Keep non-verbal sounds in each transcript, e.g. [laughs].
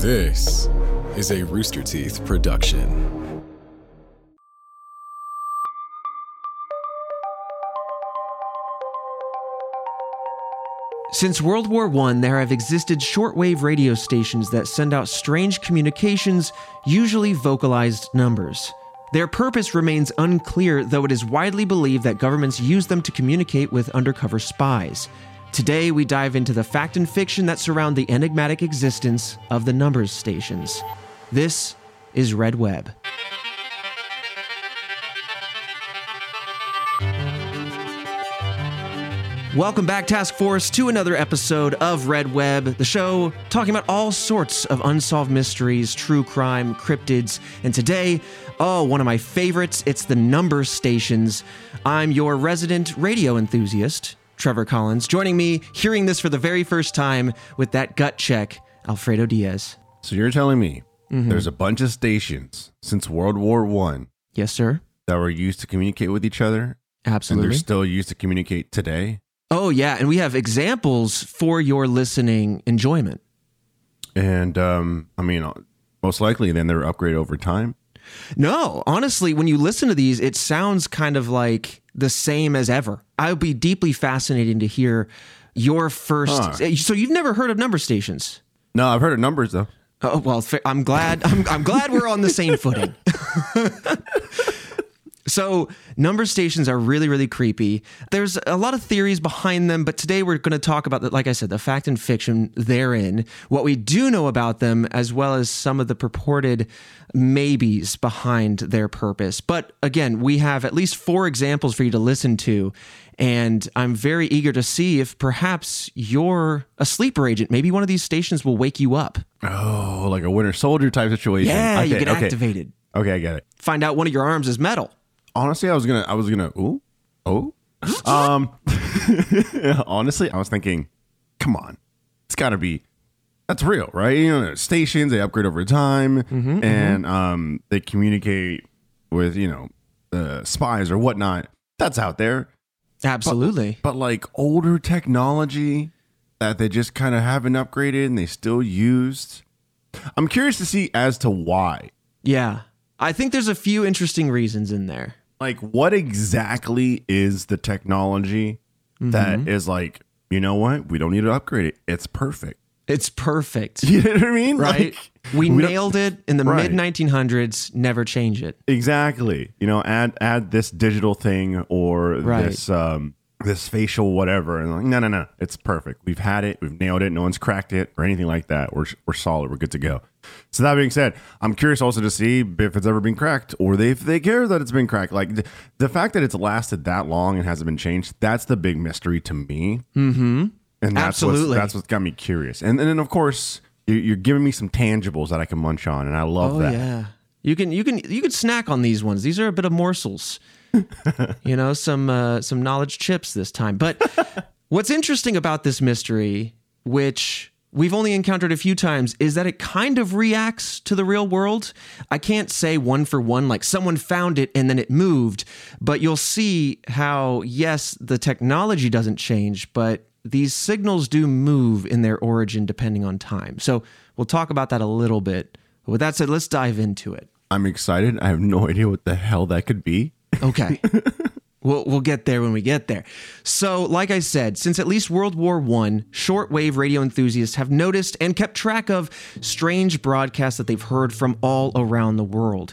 This is a Rooster Teeth production. Since World War I, there have existed shortwave radio stations that send out strange communications, usually vocalized numbers. Their purpose remains unclear, though it is widely believed that governments use them to communicate with undercover spies. Today, we dive into the fact and fiction that surround the enigmatic existence of the numbers stations. This is Red Web. Welcome back, Task Force, to another episode of Red Web, the show talking about all sorts of unsolved mysteries, true crime, cryptids, and today, oh, one of my favorites, it's the number stations. I'm your resident radio enthusiast, Trevor Collins, joining me, hearing this for the very first time with that gut check, Alfredo Diaz. So you're telling me there's a bunch of stations since World War One Yes, sir. that were used to communicate with each other, Absolutely. and they're still used to communicate today? Oh, yeah. And we have examples for your listening enjoyment. And um, I mean, uh, most likely, then they're upgraded over time. No, honestly, when you listen to these, it sounds kind of like the same as ever. I would be deeply fascinating to hear your first. Huh. Eh, so you've never heard of number stations? No, I've heard of numbers though. Oh well, I'm glad. I'm, I'm glad we're on the same footing. [laughs] so number stations are really, really creepy. There's a lot of theories behind them, but today we're going to talk about, the, like I said, the fact and fiction therein, what we do know about them, as well as some of the purported maybes behind their purpose. But again, we have at least four examples for you to listen to. And I'm very eager to see if perhaps you're a sleeper agent. Maybe one of these stations will wake you up. Oh, like a Winter Soldier type situation. Yeah, you get okay. activated. Okay, I get it. Find out one of your arms is metal. Honestly, I was gonna, I was gonna, ooh, oh, um, [laughs] honestly, I was thinking, come on, it's got to be, that's real, right? You know, stations they upgrade over time, Mm-hmm, and um, they communicate with you know, uh, spies or whatnot. That's out there, Absolutely. but like older technology that they just kind of haven't upgraded and they still used. I'm curious to see as to why. Yeah. I think there's a few interesting reasons in there. Like what exactly is the technology that Mm-hmm. is like you know what we don't need to upgrade it it's perfect It's perfect. [laughs] you know what i mean Right? Like, we, don't- nailed it in the Right. mid 1900s. Never change it. exactly you know add add this digital thing or Right. this um this facial whatever and like no no no it's perfect we've had it we've nailed it no one's cracked it or anything like that we're, we're solid we're good to go so that being said i'm curious also to see if it's ever been cracked or they if they care that it's been cracked like the, the fact that it's lasted that long and hasn't been changed that's the big mystery to me mm-hmm and that's Absolutely. what's, that's what's got me curious and, and then of course you- you're giving me some tangibles that i can munch on and i love Oh that yeah. You can you can you can snack on these ones. These are a bit of morsels. [laughs] you know, some uh, some knowledge chips this time. But [laughs] what's interesting about this mystery, which we've only encountered a few times, is that it kind of reacts to the real world. I can't say one for one like someone found it and then it moved, but you'll see how yes, the technology doesn't change, but these signals do move in their origin depending on time. So we'll talk about that a little bit. But with that said, let's dive into it. i'm excited i have no idea what the hell that could be Okay. [laughs] We'll, we'll get there when we get there. So, like I said, since at least World War I, shortwave radio enthusiasts have noticed and kept track of strange broadcasts that they've heard from all around the world.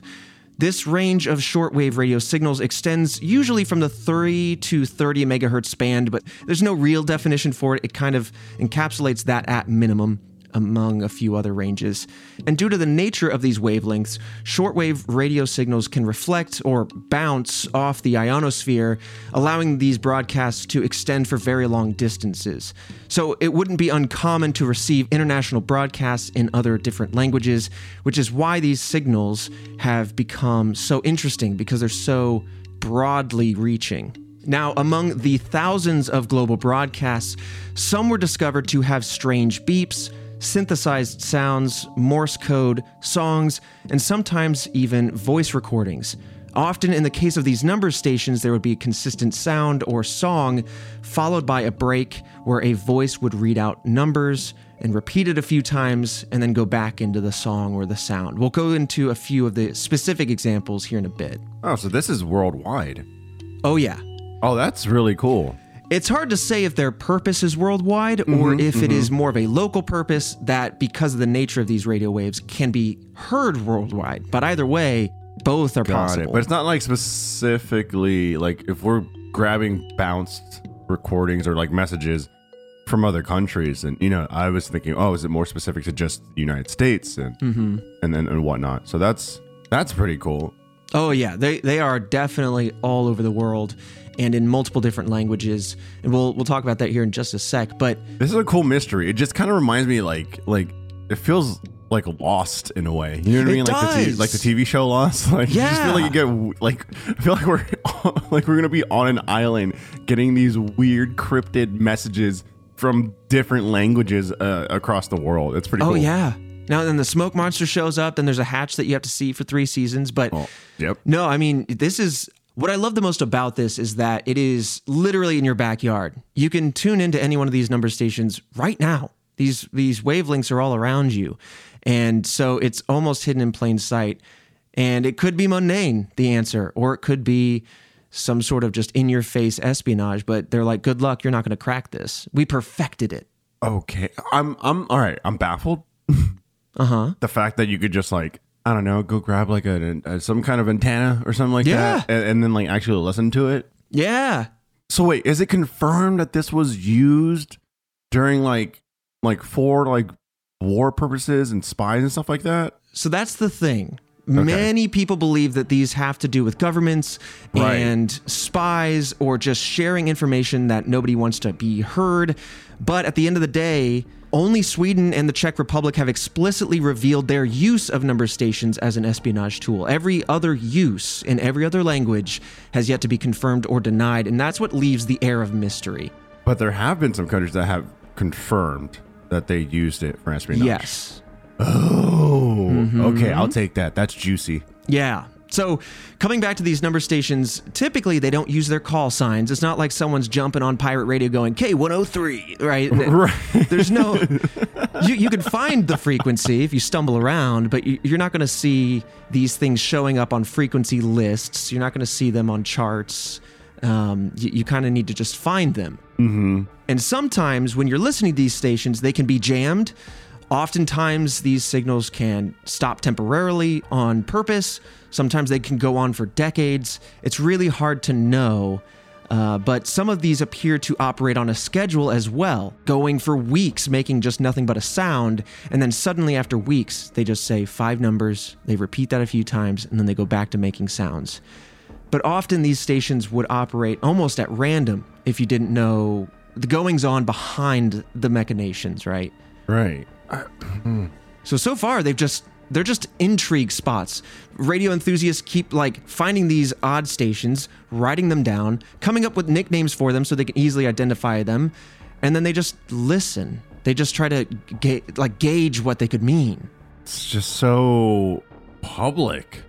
This range of shortwave radio signals extends usually from the 3 to 30 megahertz band, but there's no real definition for it. It kind of encapsulates that at minimum among a few other ranges. And due to the nature of these wavelengths, shortwave radio signals can reflect or bounce off the ionosphere, allowing these broadcasts to extend for very long distances. So it wouldn't be uncommon to receive international broadcasts in other different languages, which is why these signals have become so interesting because they're so broadly reaching. Now, among the thousands of global broadcasts, some were discovered to have strange beeps, synthesized sounds, Morse code, songs, and sometimes even voice recordings. Often, in the case of these number stations, there would be a consistent sound or song, followed by a break where a voice would read out numbers and repeat it a few times and then go back into the song or the sound. We'll go into a few of the specific examples here in a bit. Oh, so this is worldwide. Oh, yeah. Oh, that's really cool. It's hard to say if their purpose is worldwide or if it is more of a local purpose that, because of the nature of these radio waves, can be heard worldwide. But either way, both are Got possible. it. But it's not like specifically like if we're grabbing bounced recordings or like messages from other countries, and you know, I was thinking, oh, is it more specific to just the United States and Mm-hmm. and then and whatnot? So that's that's pretty cool. Oh yeah, they they are definitely all over the world and in multiple different languages. And we'll we'll talk about that here in just a sec. But This is a cool mystery. It just kind of reminds me like like it feels like Lost in a way. You know what I mean? Like the t- like the TV show Lost. [laughs] Like you just feel like you get like I feel like we're [laughs] like we're gonna be on an island getting these weird cryptid messages from different languages uh, across the world. It's pretty oh cool. yeah. Now then the smoke monster shows up, then there's a hatch that you have to see for three seasons. But Oh, yep. no, I mean this is what I love the most about this is that it is literally in your backyard. You can tune into any one of these number stations right now. These these wavelengths are all around you. And so it's almost hidden in plain sight. And it could be mundane, the answer, or it could be some sort of just in your face espionage, but they're like, good luck, you're not going to crack this. We perfected it. Okay. I'm I'm all right. I'm baffled. [laughs] Uh huh. The fact that you could just like I don't know, go grab like a, a some kind of antenna or something like Yeah. that, and, and then like actually listen to it. Yeah. So wait, is it confirmed that this was used during like like for like war purposes and spies and stuff like that? So that's the thing. Many people believe that these have to do with governments Right. and spies or just sharing information that nobody wants to be heard. But at the end of the day, only Sweden and the Czech Republic have explicitly revealed their use of number stations as an espionage tool. Every other use in every other language has yet to be confirmed or denied, and that's what leaves the air of mystery. But there have been some countries that have confirmed that they used it for espionage. Yes. Oh, mm-hmm. okay. I'll take that. That's juicy. Yeah. So, coming back to these number stations, typically they don't use their call signs. It's not like someone's jumping on pirate radio going K103, right? [laughs] Right. There's no. you, you can find the frequency if you stumble around, but you, you're not going to see these things showing up on frequency lists. You're not going to see them on charts. Um, you you kind of need to just find them. Mm-hmm. And sometimes when you're listening to these stations, they can be jammed. Oftentimes, these signals can stop temporarily on purpose. Sometimes they can go on for decades. It's really hard to know. Uh, but some of these appear to operate on a schedule as well, going for weeks, making just nothing but a sound. And then suddenly, after weeks, they just say five numbers, they repeat that a few times, and then they go back to making sounds. But often these stations would operate almost at random if you didn't know the goings on behind the machinations, right? Right. So so far they've just they're just intrigue spots. Radio enthusiasts keep like finding these odd stations, writing them down, coming up with nicknames for them so they can easily identify them, and then they just listen. They just try to ga- like gauge what they could mean. It's just so public.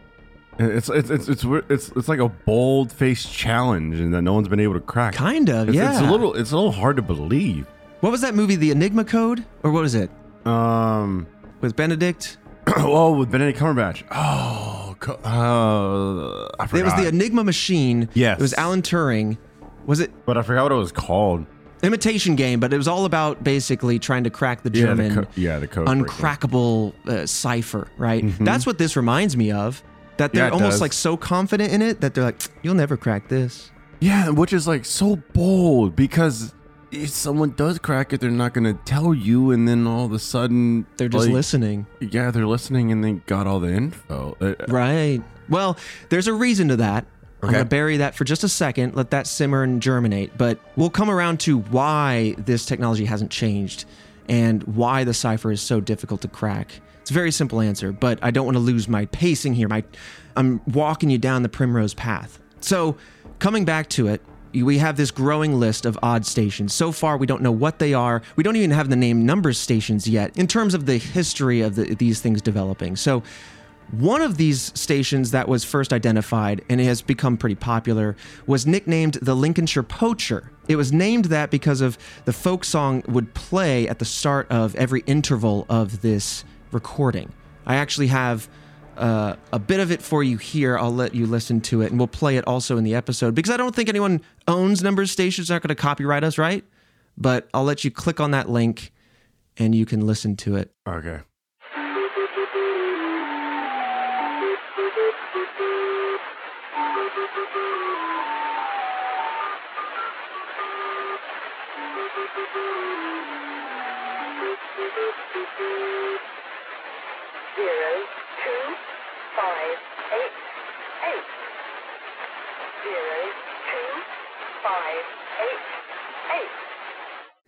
It's it's it's it's it's, it's like a bold faced challenge, and that no one's been able to crack. Kind of, It's, yeah. it's a little it's a little hard to believe. What was that movie, The Enigma Code, or what was it Um. with Benedict? [clears throat] oh, with Benedict Cumberbatch. Oh, co- uh, I forgot. It was the Enigma Machine. Yes. It was Alan Turing. Was it but I forgot what it was called. imitation game? But it was all about basically trying to crack the Yeah, the German co- yeah, the code breaking. uncrackable uh, cipher. Right. That's what this reminds me of. That they're Yeah, it almost does. like so confident in it that they're like, "You'll never crack this." Yeah, which is like so bold because if someone does crack it, they're not going to tell you, and then all of a sudden They're just like, listening. Yeah, they're listening, and they got all the info. Uh, Right. Well, there's a reason to that. I'm going to bury that for just a second, let that simmer and germinate. But we'll come around to why this technology hasn't changed and why the cipher is so difficult to crack. It's a very simple answer, but I don't want to lose my pacing here. My, I'm walking you down the primrose path. So, coming back to it, we have this growing list of odd stations. So far, we don't know what they are. We don't even have the name number stations yet in terms of the history of the, these things developing. So, One of these stations that was first identified and has become pretty popular was nicknamed the Lincolnshire Poacher. It was named that because of the folk song would play at the start of every interval of this recording. I actually have uh, a bit of it for you here. I'll let you listen to it, and we'll play it also in the episode because I don't think anyone owns numbers stations. Not going to copyright us, right? But I'll let you click on that link, and you can listen to it. Okay.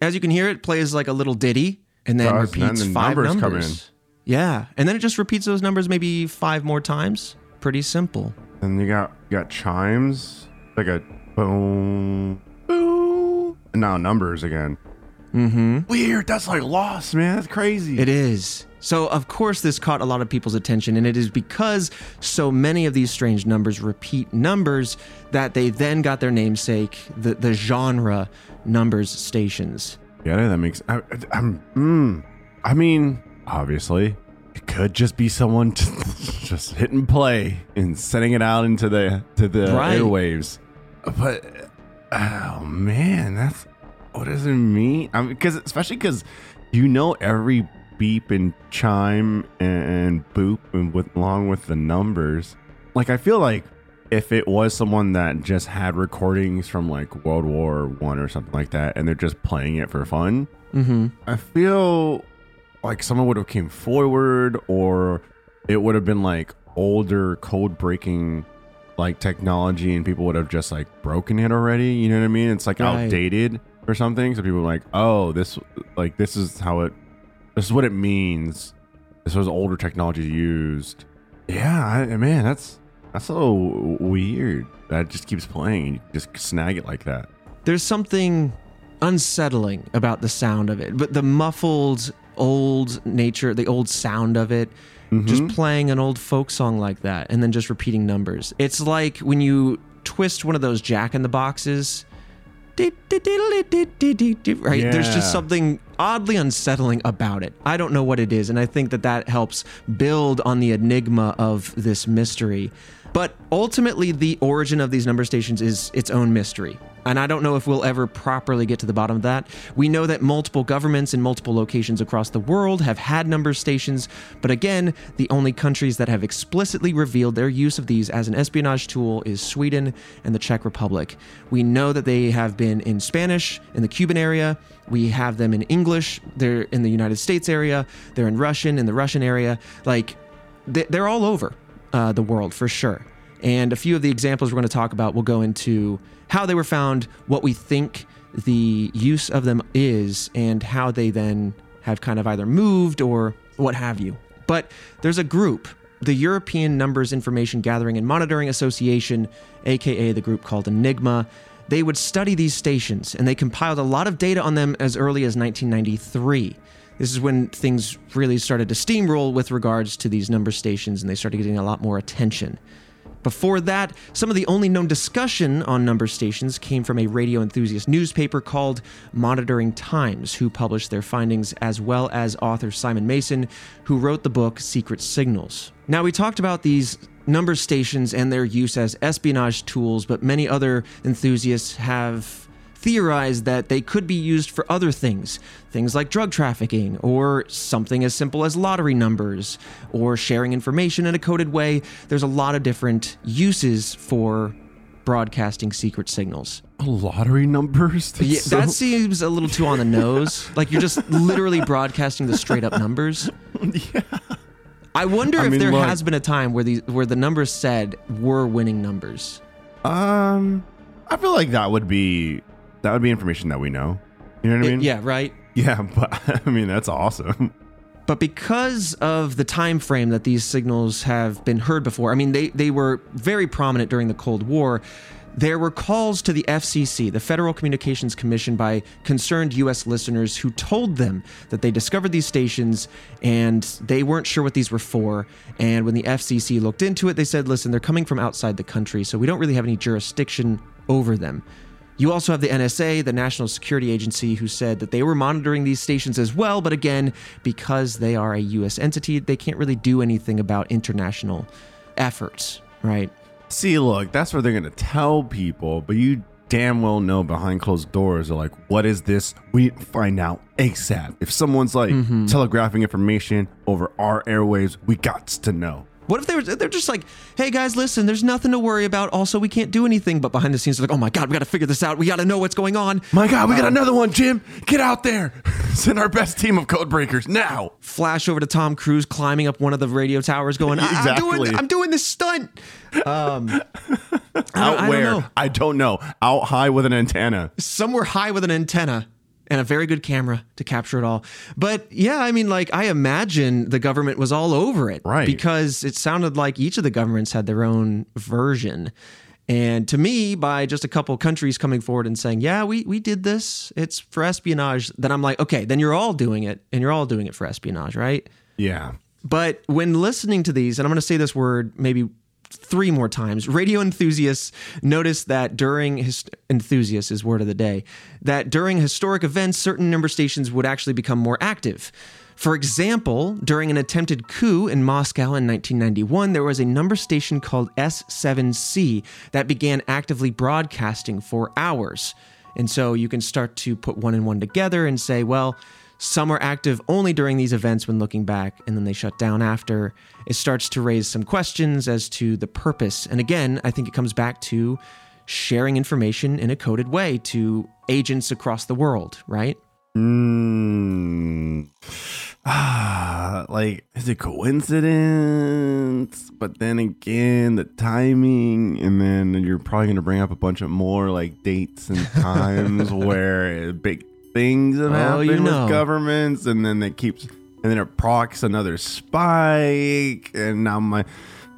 As you can hear, it plays like a little ditty, and then Does, repeats then the five numbers numbers. come in. Yeah, and then it just repeats those numbers maybe five more times. Pretty simple. And you got you got chimes, like a boom, boom. And now numbers again. Mm-hmm. Weird. That's like lost, man. That's crazy. It is. So, of course, this caught a lot of people's attention, and it is because so many of these strange numbers repeat numbers that they then got their namesake, the, the genre numbers stations. Yeah, that makes. I, I'm. Mm, I mean, obviously, it could just be someone t- [laughs] just hitting play and sending it out into the to the Right. airwaves. But oh man, that's what does it mean? I mean, because especially because you know every beep and chime and boop and with along with the numbers. Like I feel like if it was someone that just had recordings from like World War One or something like that, and they're just playing it for fun, Mm-hmm. I feel like someone would have came forward, or it would have been like older code breaking like technology, and people would have just like broken it already. You know what I mean? It's like Right. outdated or something. So people are like, oh, this like this is how it, this is what it means. This was older technology used. Yeah, I, man, that's that's so weird. That just keeps playing, and you just snag it like that. There's something unsettling about the sound of it, but the muffled old nature, the old sound of it, mm-hmm. just playing an old folk song like that and then just repeating numbers. It's like when you twist one of those jack in the boxes. Right? There's just something oddly unsettling about it. I don't know what it is, and I think that that helps build on the enigma of this mystery. But ultimately, the origin of these number stations is its own mystery. And I don't know if we'll ever properly get to the bottom of that. We know that multiple governments in multiple locations across the world have had number stations, but again, the only countries that have explicitly revealed their use of these as an espionage tool is Sweden and the Czech Republic. We know that they have been in Spanish in the Cuban area. We have them in English. They're in the United States area. They're in Russian in the Russian area. Like, they- they're all over uh, the world for sure. And a few of the examples we're going to talk about will go into how they were found, what we think the use of them is, and how they then have kind of either moved or what have you. But there's a group, the European Numbers Information Gathering and Monitoring Association, aka the group called Enigma. They would study these stations and they compiled a lot of data on them as early as 1993. This is when things really started to steamroll with regards to these number stations and they started getting a lot more attention. Before that, some of the only known discussion on number stations came from a radio enthusiast newspaper called Monitoring Times, who published their findings, as well as author Simon Mason, who wrote the book Secret Signals. Now, we talked about these number stations and their use as espionage tools, but many other enthusiasts have theorized that they could be used for other things, things like drug trafficking, or something as simple as lottery numbers, or sharing information in a coded way. There's a lot of different uses for broadcasting secret signals. Lottery numbers. That's Yeah, so- that seems a little too on the [laughs] nose. Like you're just literally broadcasting the straight up numbers. [laughs] yeah. I wonder I if mean, there look- has been a time where these where the numbers said were winning numbers. Um, I feel like that would be that would be information that we know. You know what I mean? yeah, right. Yeah, [laughs] but I mean that's awesome. But because of the time frame that these signals have been heard before, I mean they they were very prominent during the Cold War. There were calls to the FCC, the Federal Communications Commission, by concerned U.S. listeners who told them that they discovered these stations and they weren't sure what these were for. And when the FCC looked into it, they said, listen, they're coming from outside the country, so we don't really have any jurisdiction over them. You also have the NSA, the National Security Agency, who said that they were monitoring these stations as well, but again, because they are a U.S. entity, they can't really do anything about international efforts, right? See, look, that's what they're gonna tell people, but you damn well know behind closed doors, they're like, "What is this? We to find out ASAP." If someone's like mm-hmm. telegraphing information over our airwaves, we got to know. What if they were, they're just like, hey guys, listen, there's nothing to worry about. Also, we can't do anything. But behind the scenes, they're like, oh my God, we got to figure this out. We got to know what's going on. My God, we got another one, Jim. Get out there. [laughs] Send our best team of code breakers now. Flash over to Tom Cruise climbing up one of the radio towers going, I- I'm, doing, I'm doing this stunt. Um, I don't- Out don't where? know. I don't know. Out high with an antenna. somewhere high with an antenna and a very good camera to capture it all. But yeah, I mean, like, I imagine the government was all over it. Right. Because it sounded like each of the governments had their own version. And to me, by just a couple countries coming forward and saying, yeah, we, we did this, it's for espionage, then I'm like, okay, then you're all doing it and you're all doing it for espionage, right? Yeah. But when listening to these, and I'm going to say this word maybe three more times, radio enthusiasts noticed that during his enthusiasts is word of the day, that during historic events, certain number stations would actually become more active. For example, during an attempted coup in Moscow in 1991, there was a number station called S7C that began actively broadcasting for hours. And so you can start to put one and one together and say, well, some are active only during these events when looking back, and then they shut down after. It starts to raise some questions as to the purpose. And again, I think it comes back to sharing information in a coded way to agents across the world, right? Mm. Ah, like, is it coincidence? But then again, the timing, and then you're probably going to bring up a bunch of more like dates and [laughs] times where big things have Oh, happened you know. with governments, and then it keeps, and then it procs another spike, and now my.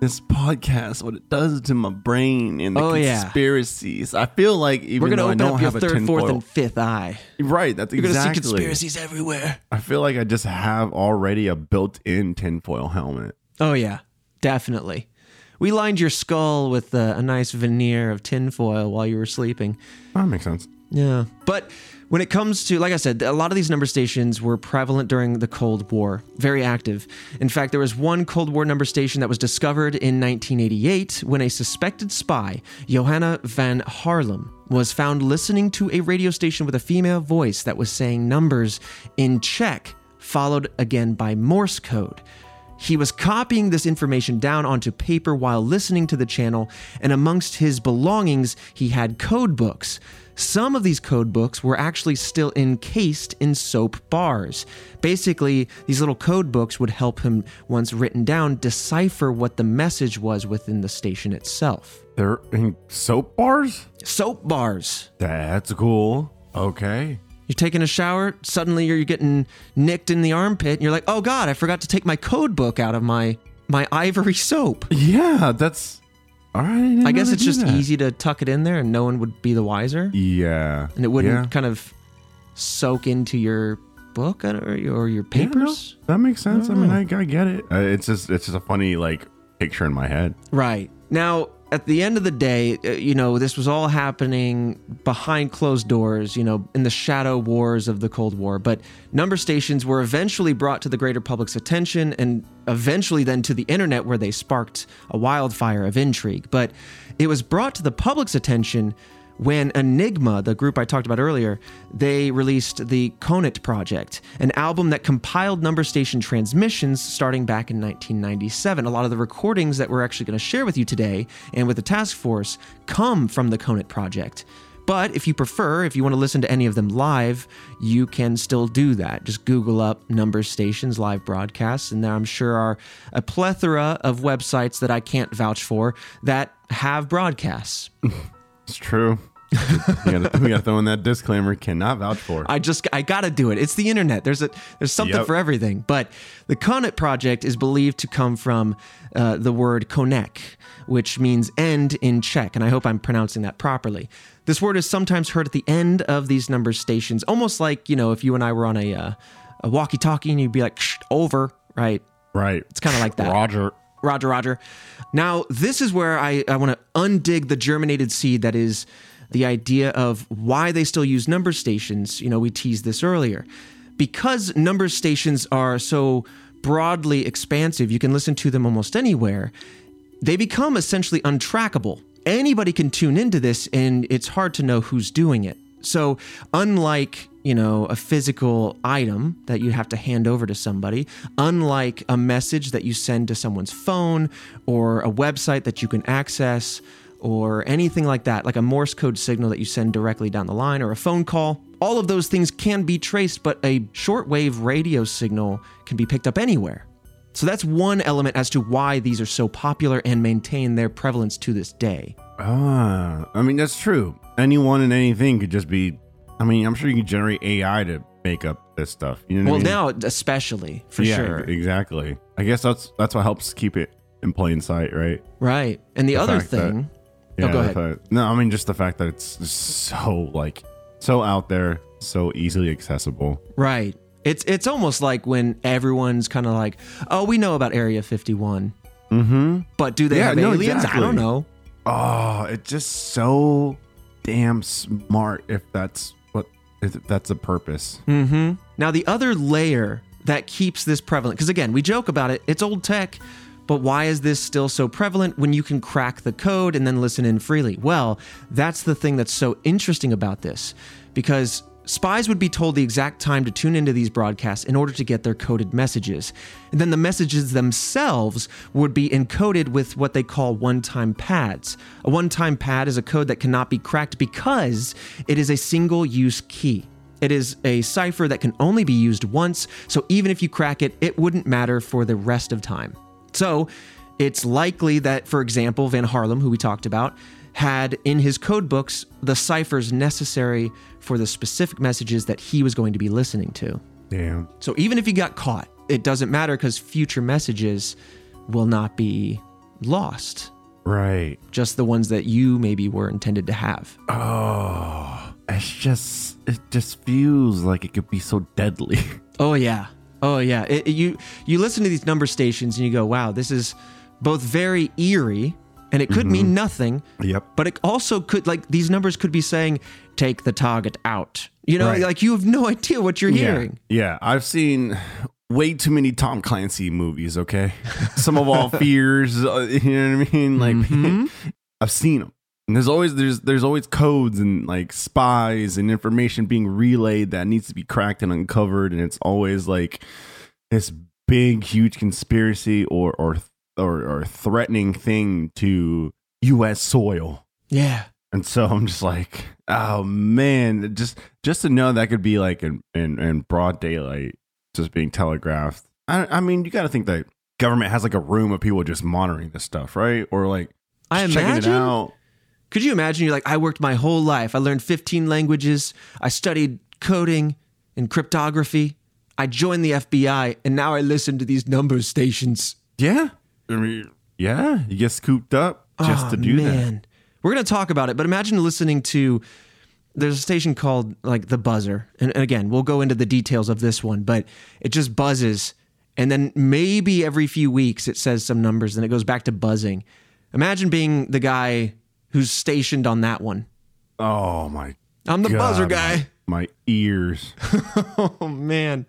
This podcast, what it does to my brain and the Oh, yeah. conspiracies. I feel like even We're to though I open don't up your have third, fourth, tinfoil- and fifth eye. right, that's You're going to see conspiracies everywhere. I feel like I just have already a built-in tinfoil helmet. Oh, yeah, definitely. We lined your skull with uh, a nice veneer of tinfoil while you were sleeping. That makes sense. Yeah. But when it comes to, like I said, a lot of these number stations were prevalent during the Cold War, very active. In fact, there was one Cold War number station that was discovered in 1988 when a suspected spy, Johanna van Harlem, was found listening to a radio station with a female voice that was saying numbers in Czech, followed again by Morse code. He was copying this information down onto paper while listening to the channel, and amongst his belongings, he had code books. Some of these code books were actually still encased in soap bars. Basically, these little code books would help him, once written down, decipher what the message was within the station itself. They're in soap bars? Soap bars. That's cool. Okay. You're taking a shower, suddenly you're getting nicked in the armpit, and you're like, oh god, I forgot to take my code book out of my my ivory soap. Yeah, that's all right. didn't I guess it's just that. easy to tuck it in there and no one would be the wiser. Yeah. And it wouldn't Yeah. kind of soak into your book or, or your Yeah, no, papers. that makes sense. I mean, I, I get it. Uh, it's just it's just a funny like picture in my head. Right. Now, at the end of the day, uh, you know, this was all happening behind closed doors, you know, in the shadow wars of the Cold War. But number stations were eventually brought to the greater public's attention and eventually then to the internet where they sparked a wildfire of intrigue. But it was brought to the public's attention when Enigma, the group I talked about earlier, they released the Conet Project, an album that compiled number station transmissions starting back in 1997. A lot of the recordings that we're actually going to share with you today and with the task force come from the Conet Project. But if you prefer, if you want to listen to any of them live, you can still do that. Just Google up number stations live broadcasts, and there I'm sure are a plethora of websites that I can't vouch for that have broadcasts. [laughs] It's true. We gotta, we gotta throw in that disclaimer. Cannot vouch for. I just I gotta do it. It's the internet. There's a there's something Yep. for everything. But the Conet project is believed to come from uh, the word konec, which means end in Czech, and I hope I'm pronouncing that properly. This word is sometimes heard at the end of these number stations, almost like you know if you and I were on a uh, a walkie-talkie and you'd be like Shh, over, right? right. It's kind of like that. Roger. Roger, Roger. Now, this is where I, I want to undig the germinated seed that is the idea of why they still use number stations. You know, we teased this earlier. Because number stations are so broadly expansive, you can listen to them almost anywhere, they become essentially untrackable. Anybody can tune into this, and it's hard to know who's doing it. So, unlike you know a physical item that you have to hand over to somebody, unlike a message that you send to someone's phone or a website that you can access or anything like that, like a Morse code signal that you send directly down the line or a phone call, all of those things can be traced, but a shortwave radio signal can be picked up anywhere. So that's one element as to why these are so popular and maintain their prevalence to this day. Ah, I mean that's true. Anyone and anything could just be. I mean, I'm sure you can generate AI to make up this stuff. You know Well, I mean? now especially for yeah, sure, exactly. I guess that's that's what helps keep it in plain sight, right? right? And the, other fact that- thing, Yeah. oh, go I ahead. thought- no, I mean just the fact that it's so like so out there, so easily accessible. Right. It's it's almost like when everyone's kind of like, "Oh, we know about Area 51." Mm-hmm. But do they Yeah, have no, aliens? I don't know. Oh, it's just so damn smart. If that's what, if that's a purpose. Mm-hmm. Now, the other layer that keeps this prevalent, because again, we joke about it, it's old tech, but why is this still so prevalent when you can crack the code and then listen in freely? Well, that's the thing that's so interesting about this, because spies would be told the exact time to tune into these broadcasts in order to get their coded messages. And then the messages themselves would be encoded with what they call one time pads. A one time pad is a code that cannot be cracked because it is a single use key. It is a cipher that can only be used once, so even if you crack it, it wouldn't matter for the rest of time. So, it's likely that, for example, Van Harlem, who we talked about, had in his code books the ciphers necessary for the specific messages that he was going to be listening to. Damn. So, even if he got caught, it doesn't matter because future messages will not be lost, Right. just the ones that you maybe were intended to have. Oh, it's just it just feels like it could be so deadly. [laughs] Oh yeah. Oh yeah. It, it- you you listen to these number stations and you go, "Wow, this is both very eerie and it could mean nothing, yep. but it also could like these numbers could be saying take the target out." You know, Right. like you have no idea what you're hearing. Yeah. yeah, I've seen way too many Tom Clancy movies. Okay, Sum of all [laughs] fears. uh, You know what I mean? Like Mhm. [laughs] I've seen them. And there's always there's there's always codes and like spies and information being relayed that needs to be cracked and uncovered, and it's always like this big, huge conspiracy or or or, or threatening thing to U.S. soil. Yeah. And so I'm just like, oh man, just just to know that could be like in in, in broad daylight, just being telegraphed. I, I mean, you got to think that government has like a room of people just monitoring this stuff, right? Or like I imagine. Could you imagine? You're like, I worked my whole life. I learned 15 languages. I studied coding and cryptography. I joined the FBI, and now I listen to these number stations. Yeah, I mean, yeah, you get scooped up just Oh, to do that. man. We're gonna talk about it, but imagine listening to. There's a station called like the buzzer, and and again, we'll go into the details of this one, but it just buzzes, and then maybe every few weeks it says some numbers, then it goes back to buzzing. Imagine being the guy who's stationed on that one. Oh my, I'm the God, buzzer guy. My, my ears. [laughs] Oh man.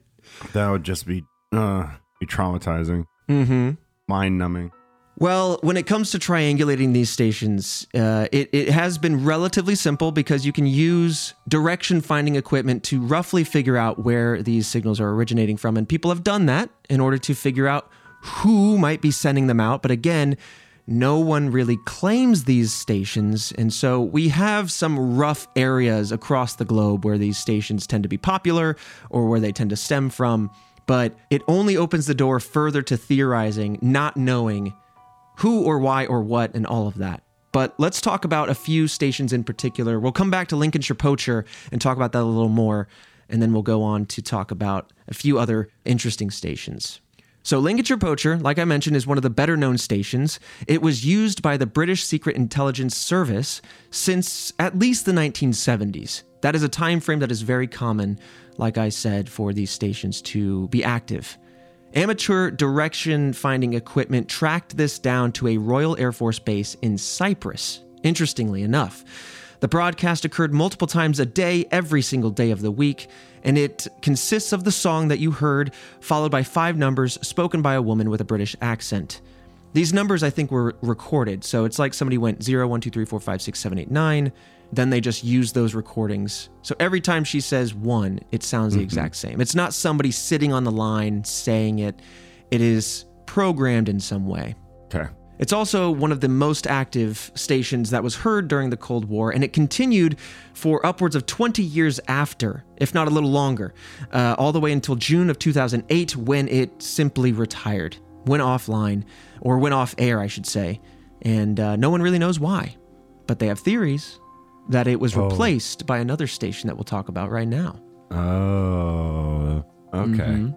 that would just be uh be traumatizing, Mm-hmm. mind numbing. Well, when it comes to triangulating these stations, uh, it, it has been relatively simple because you can use direction finding equipment to roughly figure out where these signals are originating from. And people have done that in order to figure out who might be sending them out. But again, no one really claims these stations. And so we have some rough areas across the globe where these stations tend to be popular or where they tend to stem from. But it only opens the door further to theorizing, not knowing who or why or what and all of that. But let's talk about a few stations in particular. We'll come back to Lincolnshire Poacher and talk about that a little more, and then we'll go on to talk about a few other interesting stations. So, Lincolnshire Poacher, like I mentioned, is one of the better known stations. It was used by the British Secret Intelligence Service since at least the 1970s. That is a time frame that is very common, like I said, for these stations to be active. Amateur direction finding equipment tracked this down to a Royal Air Force base in Cyprus, interestingly enough. The broadcast occurred multiple times a day, every single day of the week, and it consists of the song that you heard, followed by five numbers spoken by a woman with a British accent. These numbers, I think, were recorded, so it's like somebody went 0, 1, 2, 3, 4, 5, 6, 7, 8, 9. Then they just use those recordings. So every time she says one, it sounds the mm-hmm. exact same. It's not somebody sitting on the line saying it, it is programmed in some way. Okay. It's also one of the most active stations that was heard during the Cold War, and it continued for upwards of 20 years after, if not a little longer, uh, all the way until June of 2008 when it simply retired, went offline, or went off air, I should say. And uh, no one really knows why. But they have theories that it was replaced by another station that we'll talk about right now. Oh. Okay. Mm-hmm.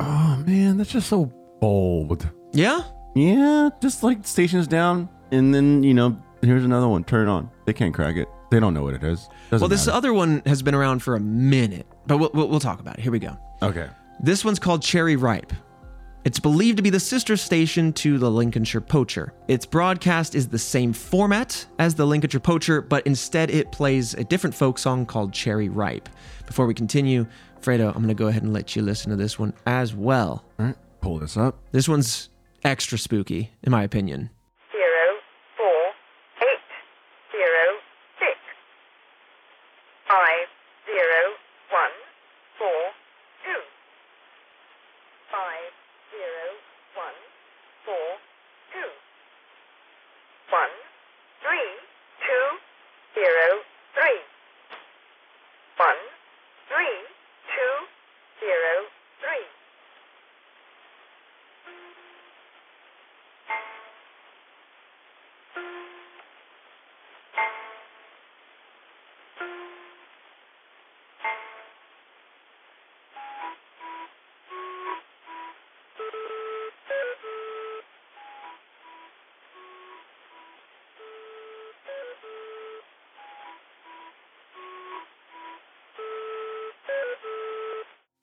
Oh man, that's just so bold. Yeah? Yeah, just like stations down, and then you know, here's another one. Turn it on. They can't crack it. They don't know what it is. Doesn't Well, this matter. other one has been around for a minute, but we'll, we'll, we'll talk about it. Here we go. okay. This one's called Cherry Ripe. It's believed to be the sister station to the Lincolnshire Poacher. Its broadcast is the same format as the Lincolnshire Poacher, but instead it plays a different folk song called Cherry Ripe. Before we continue, Fredo, I'm going to go ahead and let you listen to this one as well. All right. Pull this up. This one's extra spooky, in my opinion.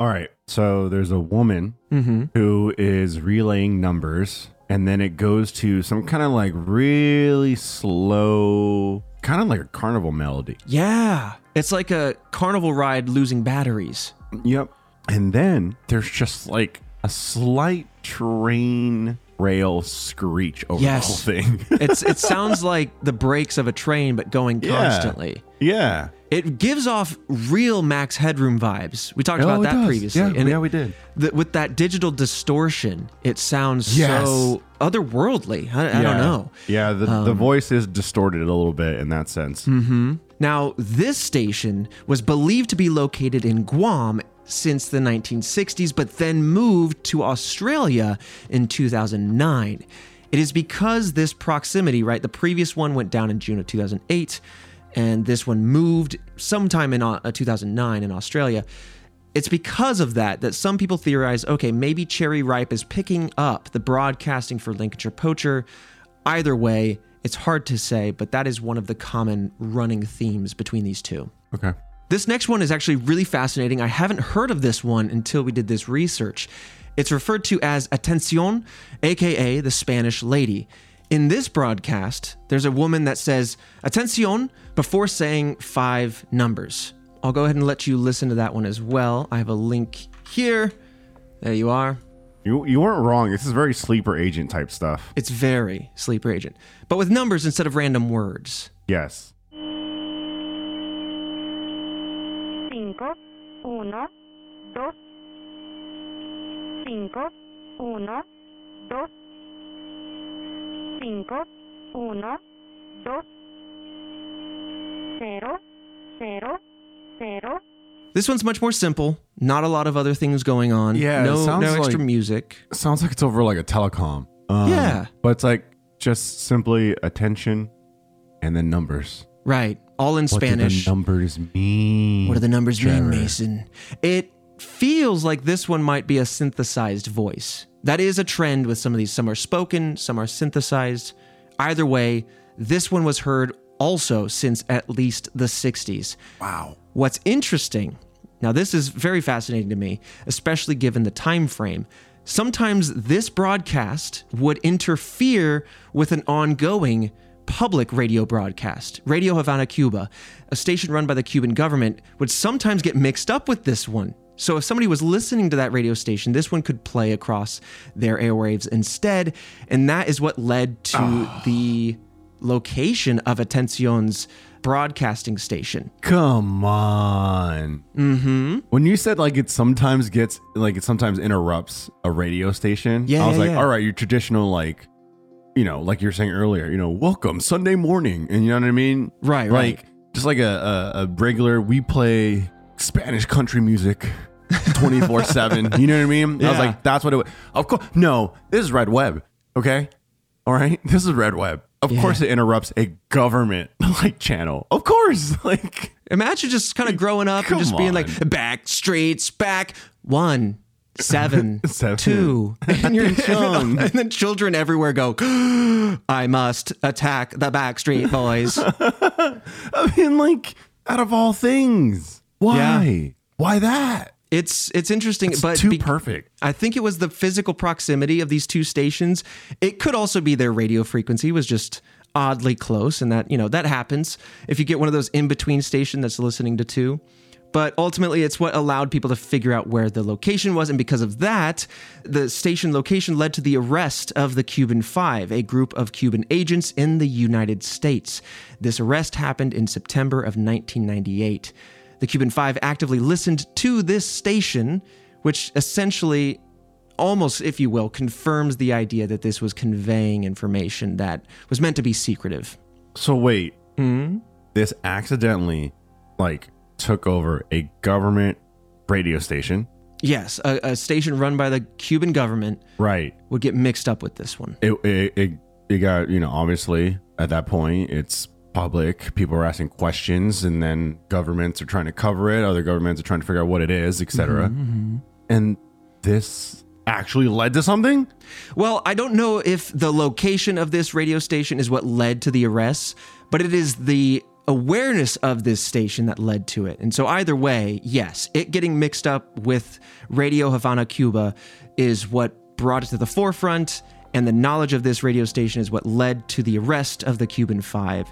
All right. So there's a woman Mm-hmm. who is relaying numbers, and then it goes to some kind of like really slow, kind of like a carnival melody. Yeah, it's like a carnival ride losing batteries. Yep. And then there's just like a slight train rail screech over Yes. the whole thing. [laughs] It's it sounds like the brakes of a train, but going Yeah. constantly. yeah. It gives off real Max Headroom vibes. We talked Oh, about that does. previously. Yeah, and yeah, it- we did. the- with that digital distortion, it sounds Yes. so otherworldly. I, I don't know. Um, Yeah, the, the voice is distorted a little bit in that sense. Hmm. Now, this station was believed to be located in Guam since the 1960s, but then moved to Australia in 2009. It is because this proximity, right? The previous one went down in June of 2008, and this one moved sometime in uh, 2009 in Australia. It's because of that that some people theorize okay, maybe Cherry Ripe is picking up the broadcasting for Lincolnshire Poacher. Either way, it's hard to say, but that is one of the common running themes between these two. Okay. This next one is actually really fascinating. I haven't heard of this one until we did this research. It's referred to as Atención, aka the Spanish lady. In this broadcast, there's a woman that says Atención before saying five numbers. I'll go ahead and let you listen to that one as well. I have a link here. There you are. You you weren't wrong. This is very sleeper agent type stuff. It's very sleeper agent, but with numbers instead of random words. Yes. Cinco, uno, dos, cinco, uno, dos, cinco, uno, dos, cero, cero, cero. This one's much more simple. Not a lot of other things going on. Yeah, no, sounds no extra like- music. Sounds like it's over like a telecom. Um, Yeah. But it's like just simply attention and then numbers. Right. All in What Spanish. do the numbers mean? What do the numbers Trevor? mean, Mason? It feels like this one might be a synthesized voice. That is a trend with some of these. Some are spoken, some are synthesized. Either way, this one was heard also since at least the 60s. Wow. What's interesting, now this is very fascinating to me, especially given the time frame. Sometimes this broadcast would interfere with an ongoing public radio broadcast. Radio Havana, Cuba, a station run by the Cuban government, would sometimes get mixed up with this one. So if somebody was listening to that radio station, this one could play across their airwaves instead, and that is what led to the location of Atencion's broadcasting station. Come on. Mm-hmm. When you said like it sometimes gets like it sometimes interrupts a radio station, Yeah, I was yeah, like, yeah. all right, your traditional like, you know, like you were saying earlier, you know, welcome Sunday morning, and you know what I mean, Right, Like right. just like a, a, a regular, we play Spanish country music. 24 7 [laughs] you know what i mean i was like that's what it was of course no this is red web okay all right [laughs] this is red web of Yeah. course it interrupts a government [laughs] like channel of course like Imagine just kind of growing up Come and just being on. like, back streets, back one, seven, [laughs] Seven. two. [laughs] And, you're, [laughs] and then children everywhere go, [gasps] I must attack the Backstreet Boys. I mean, like, out of all things, why? Why that? It's it's interesting, It's but too be- perfect. I think it was the physical proximity of these two stations. It could also be their radio frequency was just oddly close, and that you know that happens if you get one of those in between station that's listening to two. But ultimately, it's what allowed people to figure out where the location was, and because of that, the station location led to the arrest of the Cuban Five, a group of Cuban agents in the United States. This arrest happened in September of 1998. The Cuban Five actively listened to this station, which essentially, almost, if you will, confirms the idea that this was conveying information that was meant to be secretive. So wait, Hmm? this accidentally, like, took over a government radio station, Yes, a, a station run by the Cuban government right? would get mixed up with this one. It it it, it got you know obviously at that point it's public. People are asking questions, and then governments are trying to cover it. Other governments are trying to figure out what it is, etc. Mm-hmm, And this actually led to something. Well, I don't know if the location of this radio station is what led to the arrests, but it is the awareness of this station that led to it. And so, either way, yes, it getting mixed up with Radio Havana, Cuba is what brought it to the forefront, and the knowledge of this radio station is what led to the arrest of the Cuban Five.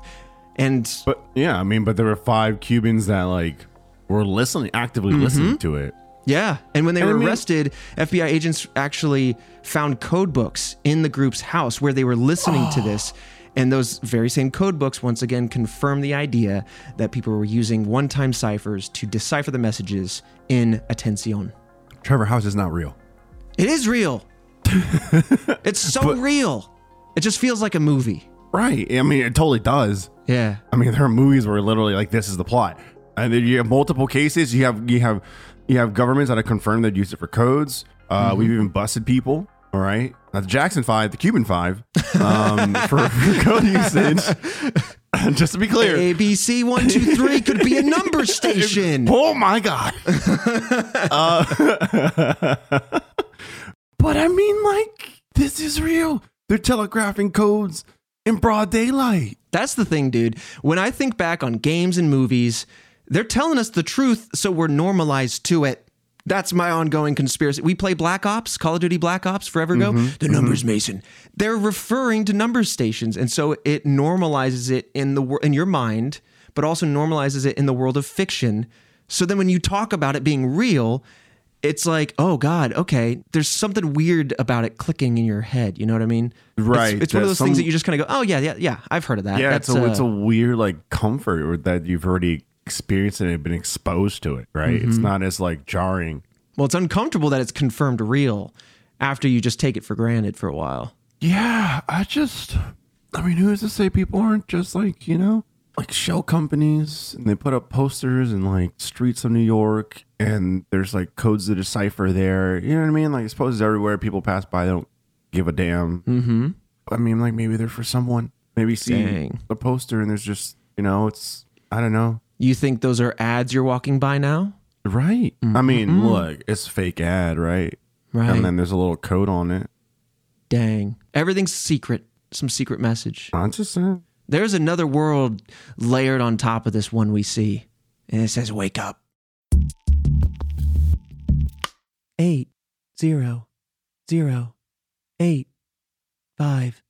And But yeah, I mean, but there were five Cubans that like were listening, actively Mm-hmm. listening to it. Yeah, and when they And were I mean- arrested, FBI agents actually found code books in the group's house where they were listening to [gasps] this. And those very same code books once again confirm the idea that people were using one time ciphers to decipher the messages in Atencion. Trevor House is not real. It is real. [laughs] it's so real. It just feels like a movie. Right. I mean, it totally does. Yeah. I mean, there are movies where literally like this is the plot, and then you have multiple cases. You have you have you have governments that have confirmed they'd use it for codes. Uh, We've even busted people. All right, not the Jackson Five, the Cuban Five, um, [laughs] for, for code usage. [laughs] Just to be clear. ABC one two three could be a number [laughs] station. Oh my god. Uh, but I mean, like, this is real. They're telegraphing codes in broad daylight. That's the thing, dude. When I think back on games and movies, they're telling us the truth, so we're normalized to it. That's my ongoing conspiracy. We play Black Ops, Call of Duty Black Ops forever ago. The numbers, Mason. They're referring to number stations, and so it normalizes it in the in your mind, but also normalizes it in the world of fiction. So then, when you talk about it being real, it's like, oh God, okay. There's something weird about it clicking in your head. You know what I mean? It's- Right, It's, one of those things that you just kind of go, oh yeah, yeah, yeah. I've heard of that. Yeah, That's, it's a it's uh, a weird like comfort or that you've already experienced it and been exposed to it, right? It's Mm-hmm. not as like jarring. well, it's uncomfortable that it's confirmed real after you just take it for granted for a while. Yeah, I just I mean, who's to say people aren't just like, you know, like shell companies and they put up posters in like streets of New York and there's like codes to decipher there. You know what I mean? Like I suppose everywhere people pass by they don't give a damn. Mm-hmm. I mean, like maybe they're for someone. Maybe see Dang. the poster and there's just you know it's I don't know. You think those are ads you're walking by now? Right. I mean, look, it's fake ad, right? Mm-hmm. Right. And then there's a little code on it. Dang. Everything's secret. Some secret message. I'm just saying. There's another world layered on top of this one we see. And it says, Wake up. Eight, zero, zero, eight, five.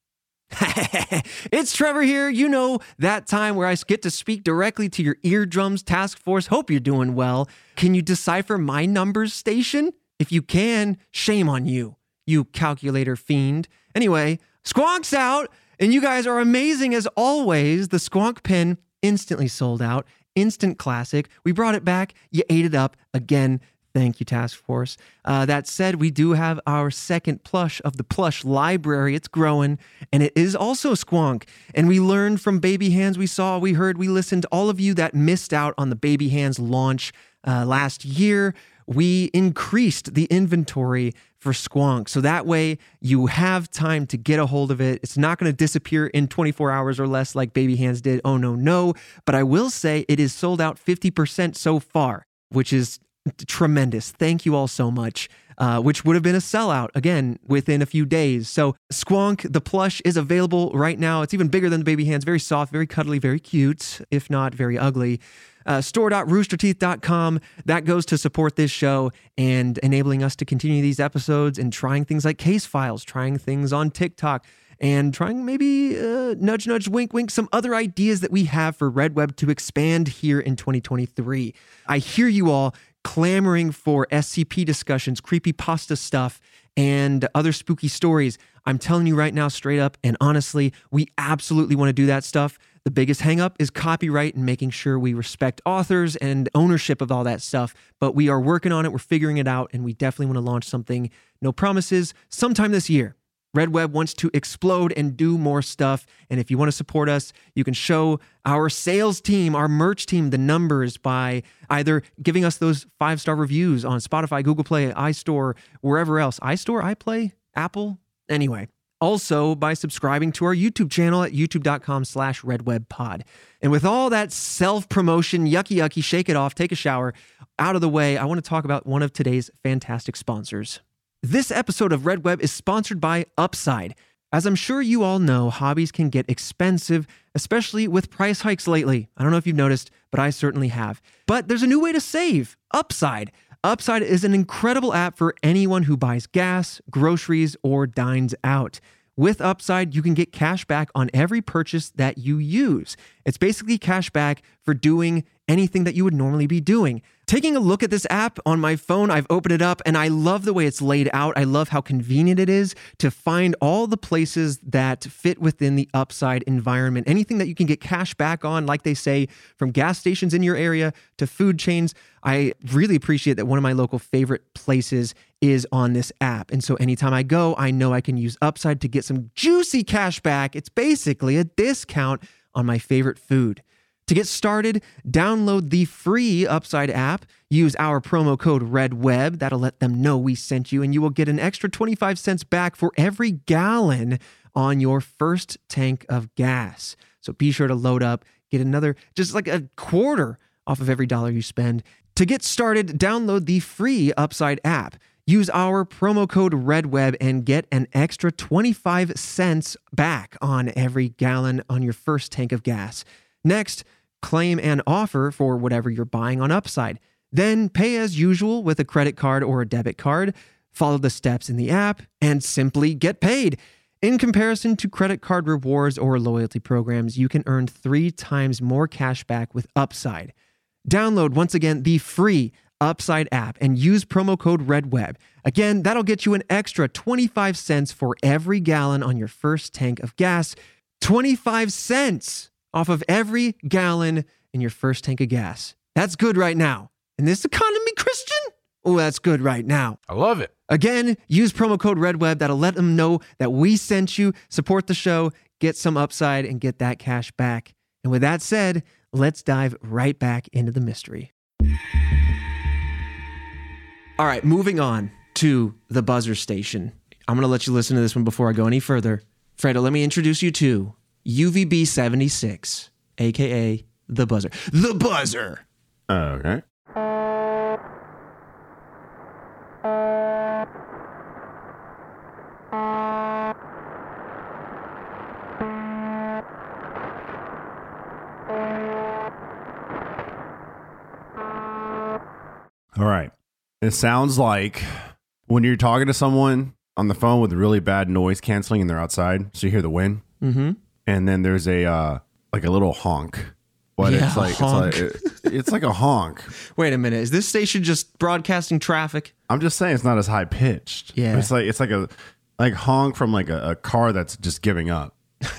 [laughs] it's Trevor here. You know that time where I get to speak directly to your eardrums, task force. Hope you're doing well. Can you decipher my numbers station? If you can, shame on you, you calculator fiend. Anyway, Squonk's out, and you guys are amazing as always. The Squonk pin instantly sold out, instant classic. We brought it back. You ate it up again. Thank you, Task Force. Uh, that said, we do have our second plush of the plush library. It's growing, and it is also Squonk. And we learned from Baby Hands, we saw, we heard, we listened. All of you that missed out on the Baby Hands launch uh, last year, we increased the inventory for Squonk. So that way you have time to get a hold of it. It's not going to disappear in 24 hours or less like Baby Hands did. Oh, no, no. But I will say it is sold out 50% so far, which is tremendous. Thank you all so much. Uh, which would have been a sellout again within a few days. So, Squonk, the plush, is available right now. It's even bigger than the baby hands, very soft, very cuddly, very cute, if not very ugly. Uh, store.roosterteeth.com. That goes to support this show and enabling us to continue these episodes and trying things like case files, trying things on TikTok, and trying maybe uh, nudge, nudge, wink, wink, some other ideas that we have for Red Web to expand here in 2023. I hear you all clamoring for SCP discussions, creepy pasta stuff, and other spooky stories. I'm telling you right now, straight up and honestly, we absolutely want to do that stuff. The biggest hangup is copyright and making sure we respect authors and ownership of all that stuff. But we are working on it, we're figuring it out, and we definitely want to launch something. No promises, sometime this year. Red Web wants to explode and do more stuff. And if you want to support us, you can show our sales team, our merch team, the numbers by either giving us those five star reviews on Spotify, Google Play, iStore, wherever else. iStore, iPlay, Apple. Anyway, also by subscribing to our YouTube channel at youtube.com slash redwebpod. And with all that self-promotion, yucky yucky, shake it off, take a shower, out of the way, I want to talk about one of today's fantastic sponsors. This episode of Red Web is sponsored by Upside. As I'm sure you all know, hobbies can get expensive, especially with price hikes lately. I don't know if you've noticed, but I certainly have. But there's a new way to save Upside. Upside is an incredible app for anyone who buys gas, groceries, or dines out. With Upside, you can get cash back on every purchase that you use. It's basically cash back for doing anything that you would normally be doing. Taking a look at this app on my phone, I've opened it up and I love the way it's laid out. I love how convenient it is to find all the places that fit within the Upside environment. Anything that you can get cash back on, like they say, from gas stations in your area to food chains. I really appreciate that one of my local favorite places is on this app. And so anytime I go, I know I can use Upside to get some juicy cash back. It's basically a discount on my favorite food. To get started, download the free Upside app. Use our promo code REDWEB. That'll let them know we sent you, and you will get an extra 25 cents back for every gallon on your first tank of gas. So be sure to load up, get another, just like a quarter off of every dollar you spend. To get started, download the free Upside app. Use our promo code REDWEB and get an extra 25 cents back on every gallon on your first tank of gas. Next, claim an offer for whatever you're buying on Upside. Then pay as usual with a credit card or a debit card. Follow the steps in the app and simply get paid. In comparison to credit card rewards or loyalty programs, you can earn three times more cash back with Upside. Download once again the free Upside app and use promo code REDWEB. Again, that'll get you an extra 25 cents for every gallon on your first tank of gas. 25 cents off of every gallon in your first tank of gas. That's good right now. In this economy, Christian? Oh, that's good right now. I love it. Again, use promo code REDWEB. That'll let them know that we sent you. Support the show, get some upside, and get that cash back. And with that said, let's dive right back into the mystery. All right, moving on to the buzzer station. I'm going to let you listen to this one before I go any further. Fredo, let me introduce you to UVB 76, aka the buzzer. The buzzer. Okay. All right. It sounds like when you're talking to someone on the phone with really bad noise canceling and they're outside, so you hear the wind, Mm-hmm. And then there's a uh, like a little honk. But Yeah, it's like honk. it's like it- it's like a honk. [laughs] Wait a minute. Is this station just broadcasting traffic? I'm just saying it's not as high pitched. Yeah. It's like it's like a like honk from like a, a car that's just giving up. [laughs]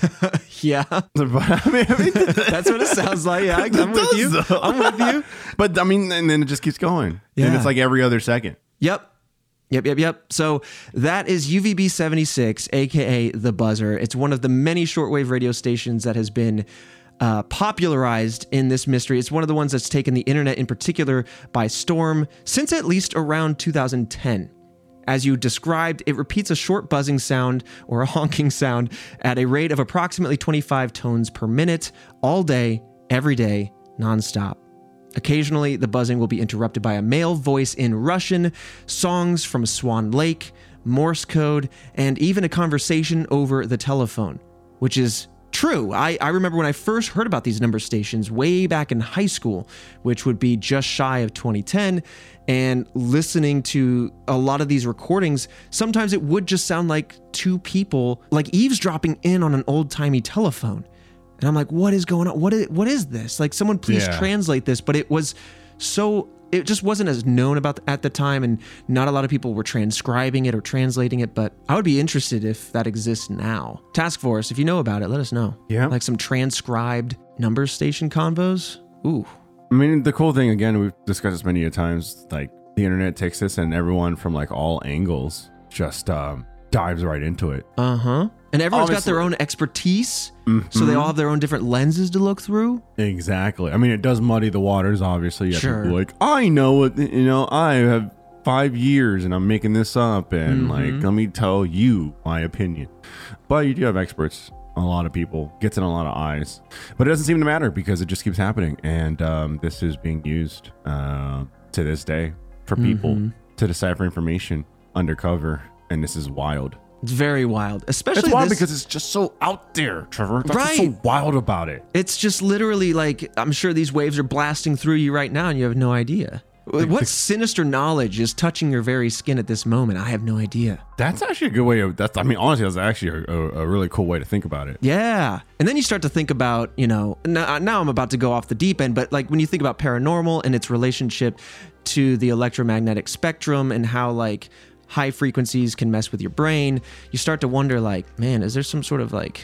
Yeah. [laughs] But I mean, I mean That's what it sounds like. Yeah, I'm with you. though. I'm with you. but I mean, and then it just keeps going. And it's like every other second. Yep. Yep, yep, yep. So that is UVB 76, aka The Buzzer. It's one of the many shortwave radio stations that has been uh, popularized in this mystery. It's one of the ones that's taken the internet in particular by storm since at least around 2010. As you described, it repeats a short buzzing sound or a [laughs] honking sound at a rate of approximately 25 tones per minute, all day, every day, nonstop. Occasionally, the buzzing will be interrupted by a male voice in Russian, songs from Swan Lake, Morse code, and even a conversation over the telephone, which is true. I, I remember when I first heard about these number stations way back in high school, which would be just shy of 2010, and listening to a lot of these recordings, sometimes it would just sound like two people like eavesdropping in on an old timey telephone. And I'm like, what is going on? What is what is this? Like someone please Yeah. translate this. But it was so it just wasn't as known about at the time and not a lot of people were transcribing it or translating it, but I would be interested if that exists now. Task Force, if you know about it, let us know. Yeah. Like some transcribed number station convos. Ooh. I mean, the cool thing again, we've discussed this many a times. Like the internet takes this, and everyone from like all angles just um, dives right into it. Uh-huh. And everyone's got their own expertise. So they all have their own different lenses to look through. Exactly. I mean, it does muddy the waters. Obviously, you have Sure. like I know what you know. I have five years, and I'm making this up, and like let me tell you my opinion. But you do have experts. A lot of people gets in a lot of eyes, but it doesn't seem to matter because it just keeps happening, and um, this is being used uh, to this day for people to decipher information undercover, and this is wild. It's very wild. Especially It's wild this- because it's just so out there, Trevor. That's what's so Right. wild about it. It's just literally like I'm sure these waves are blasting through you right now and you have no idea. What sinister knowledge is touching your very skin at this moment? I have no idea. That's actually a good way of. That's. I mean, honestly, that's actually a, a, a really cool way to think about it. Yeah. And then you start to think about, you know, now, uh, now I'm about to go off the deep end, but like when you think about paranormal and its relationship to the electromagnetic spectrum and how like high frequencies can mess with your brain, you start to wonder like, man, is there some sort of like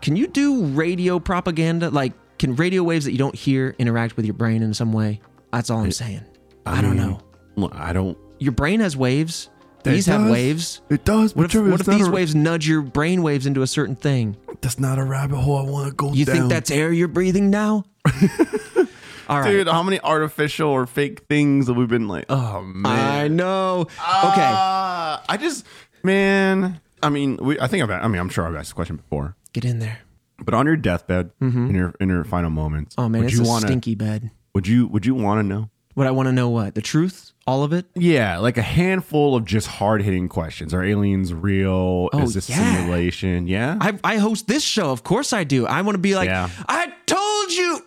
can you do radio propaganda? Like can radio waves that you don't hear interact with your brain in some way? That's all I'm saying. I, don't mean, know. I don't. Your brain has waves. These have waves. It does. What if, what if these a- waves nudge your brain waves into a certain thing? That's not a rabbit hole I want to go You down. think that's air you're breathing now? [laughs] All right. Dude, how many artificial or fake things have we been like? Oh man. I know. okay. Ah, I just, man. I mean, we. I think I've. I mean, I'm sure I've asked this question before. Get in there. But on your deathbed, in your in your final moments, Oh man, would it's you a wanna, stinky bed. Would you Would you want to know? Would I want to know what? The truth? All of it? Yeah, like a handful of just hard hitting questions. Are aliens real? Oh, Is this yeah. simulation? Yeah. I, I host this show. Of course I do. I want to be like, Yeah. I told you.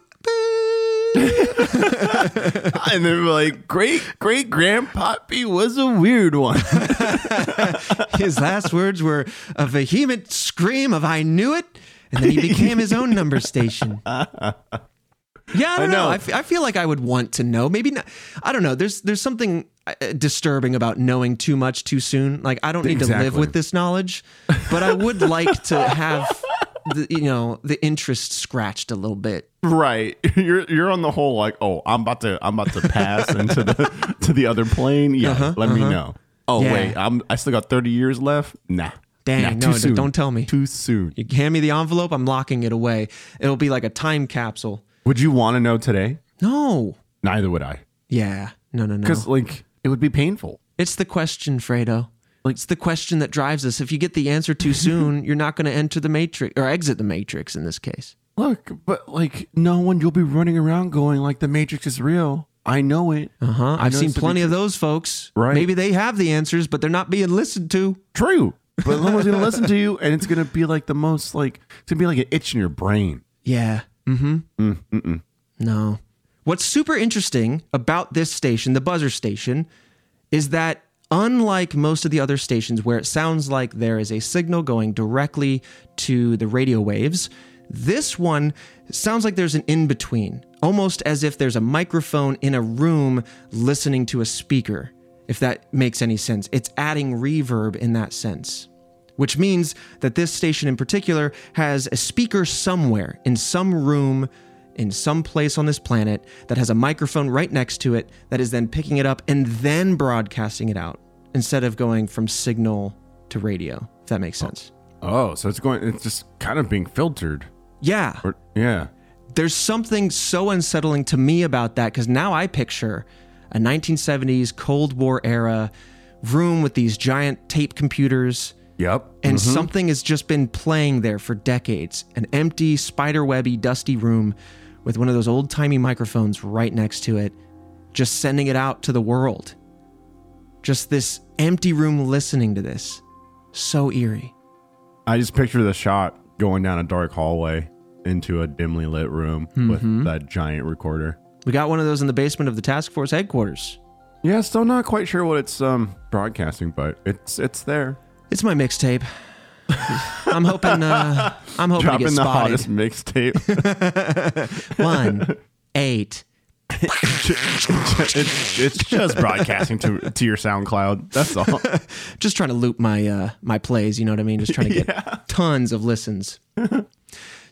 [laughs] and then we're like, great great grandpappy was a weird one. [laughs] his last words were a vehement scream of "I knew it," and then he became his own number station. [laughs] Yeah, I don't know. know. I, f- I feel like I would want to know. Maybe not. I don't know. There's there's something uh, disturbing about knowing too much too soon. Like I don't need to live with this knowledge, but I would like to have the you know the interest scratched a little bit. right. [laughs] You're you're on the whole like, oh, I'm about to I'm about to pass into the [laughs] to the other plane. Yeah, let me know. Oh Uh-huh, Yeah. wait, I'm I still got 30 years left. Nah. Dang, nah, no, soon. don't tell me. Too soon. You hand me the envelope, I'm locking it away. It'll be like a time capsule. Would you want to know today? No. Neither would I. Yeah. No, no, no. Because like it would be painful. It's the question, Fredo. It's the question that drives us. If you get the answer too [laughs] soon, you're not going to enter the matrix or exit the matrix in this case. Look, but like no one, you'll be running around going like the Matrix is real. I know it. Uh huh. I've seen it's to be plenty of those folks. Right. Maybe they have the answers, but they're not being listened to. True. But no one's gonna [laughs] listen to you, and it's gonna be like the most like it's gonna be like an itch in your brain. Yeah. Mm-hmm. Mm, No. What's super interesting about this station, the buzzer station, is that unlike most of the other stations where it sounds like there is a signal going directly to the radio waves, this one sounds like there's an in between, almost as if there's a microphone in a room listening to a speaker, if that makes any sense. It's adding reverb in that sense which means that this station in particular has a speaker somewhere in some room in some place on this planet that has a microphone right next to it that is then picking it up and then broadcasting it out instead of going from signal to radio if that makes oh. sense Oh, so it's going. It's just kind of being filtered. yeah Or yeah. there's something so unsettling to me about that because now I picture a 1970s Cold War era room with these giant tape computers Yep. and mm-hmm. something has just been playing there for decades. An empty, spiderwebby, dusty room with one of those old timey microphones right next to it, just sending it out to the world. Just this empty room listening to this. So eerie. I just picture the shot going down a dark hallway into a dimly lit room with that giant recorder. We got one of those in the basement of the task force headquarters. Yeah, still not quite sure what it's um broadcasting, but it's it's there. It's my mixtape. I'm hoping. Uh, I'm hoping to Dropping get the spotted. hottest mixtape. [laughs] One, eight. It's, it's just broadcasting to to your SoundCloud. That's all. [laughs] just trying to loop my uh my plays you know what i mean just trying to get [laughs] tons of listens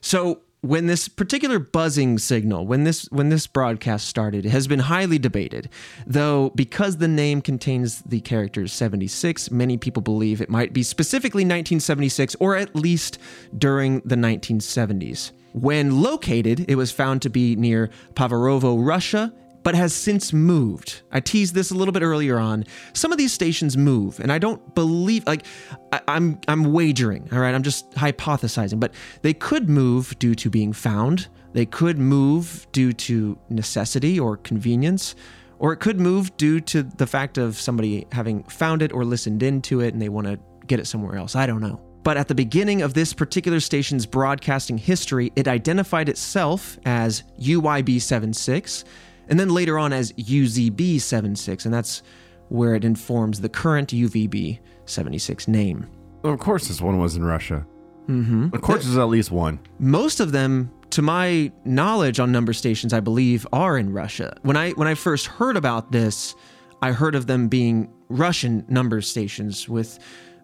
so when this particular buzzing signal when this when this broadcast started it has been highly debated though because the name contains the characters 76 many people believe it might be specifically 1976 or at least during the 1970s when located it was found to be near Povarovo russia but has since moved. I teased this a little bit earlier on. Some of these stations move, and I don't believe like I, I'm I'm wagering. All right, I'm just hypothesizing, but they could move due to being found. They could move due to necessity or convenience, or it could move due to the fact of somebody having found it or listened into it and they want to get it somewhere else. I don't know. But at the beginning of this particular station's broadcasting history, it identified itself as UYB 76 and then later on as UZB 76, and that's where it informs the current UVB 76 name. of course, this one was in Russia. Mm-hmm. Of course, there's at least one. Most of them, to my knowledge on number stations, I believe are in Russia. When I when I first heard about this, I heard of them being Russian number stations with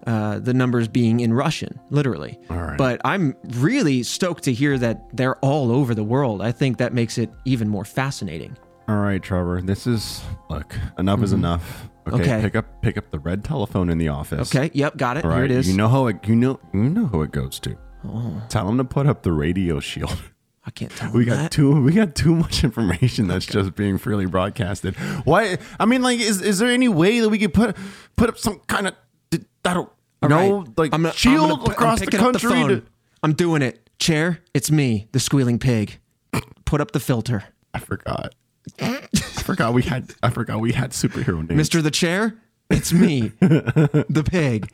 uh, the numbers being in Russian, literally. All right. But I'm really stoked to hear that they're all over the world. I think that makes it even more fascinating. All right, Trevor. This is look. Enough is enough. Okay, Okay. Pick up pick up the red telephone in the office. Okay, yep, got it. All right. Here it is. You know how it. You know. You know who it goes to. Oh. Tell him to put up the radio shield. I can't tell. We them got that. too. We got too much information that's just being freely broadcasted. Why? I mean, like, is is there any way that we could put put up some kind of that'll All no right. like I'm gonna- I'm gonna put- I'm across the country? phone. to, I'm doing it. Chair, it's me, the squealing pig. Put up the filter. I forgot. I forgot we had. I forgot we had superhero names. Mr. the Chair, it's me, [laughs] the pig.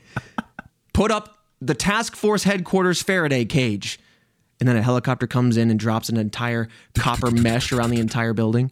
Put up the task force headquarters Faraday cage. And then a helicopter comes in and drops an entire copper mesh around the entire building.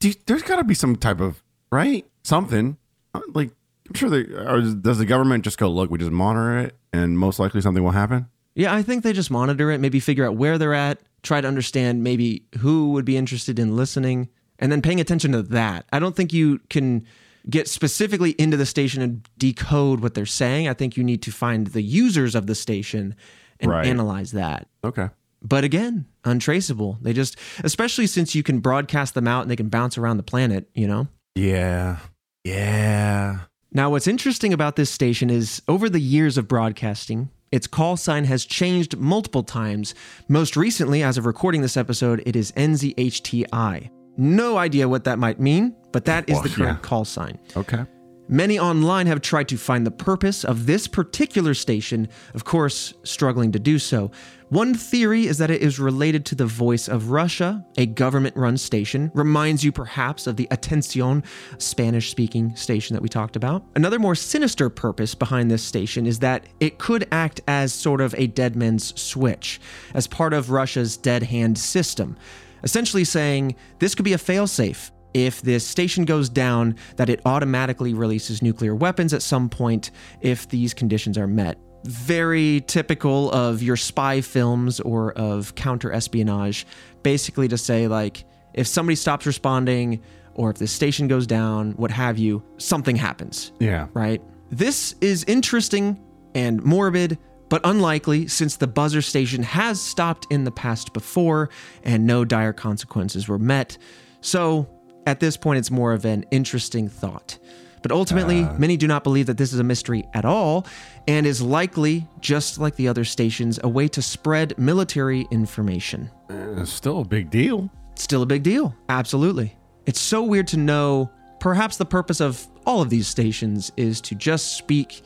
Do- there's got to be some type of right something Uh, like I'm sure they or does the government just go look we just monitor it and most likely something will happen. Yeah, I think they just monitor it, maybe figure out where they're at, try to understand maybe who would be interested in listening, and then paying attention to that. I don't think you can get specifically into the station and decode what they're saying. I think you need to find the users of the station and Right. analyze that. Okay. But again, untraceable. They just, especially since you can broadcast them out and they can bounce around the planet, you know? Yeah. Yeah. Now, what's interesting about this station is over the years of broadcasting, its call sign has changed multiple times. Most recently, as of recording this episode, it is NZHTI. No idea what that might mean, but that is Well, the current yeah. call sign. Okay. Many online have tried to find the purpose of this particular station, of course, struggling to do so. One theory is that it is related to the Voice of Russia, a government run station. Reminds you perhaps of the Atencion Spanish speaking station that we talked about. Another more sinister purpose behind this station is that it could act as sort of a dead man's switch, as part of Russia's dead hand system. Essentially saying this could be a failsafe if this station goes down, that it automatically releases nuclear weapons at some point if these conditions are met. Very typical of your spy films or of counter espionage, basically to say, like, if somebody stops responding or if the station goes down, what have you, something happens, Yeah. right? This is interesting and morbid, but unlikely since the buzzer station has stopped in the past before and no dire consequences were met. So, at this point, it's more of an interesting thought. But ultimately, ah. many do not believe that this is a mystery at all and is likely, just like the other stations, a way to spread military information. It's still a big deal. Still a big deal. Absolutely. It's so weird to know. Perhaps the purpose of all of these stations is to just speak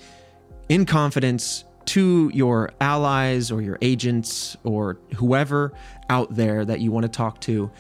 in confidence to your allies or your agents or whoever out there that you want to talk to,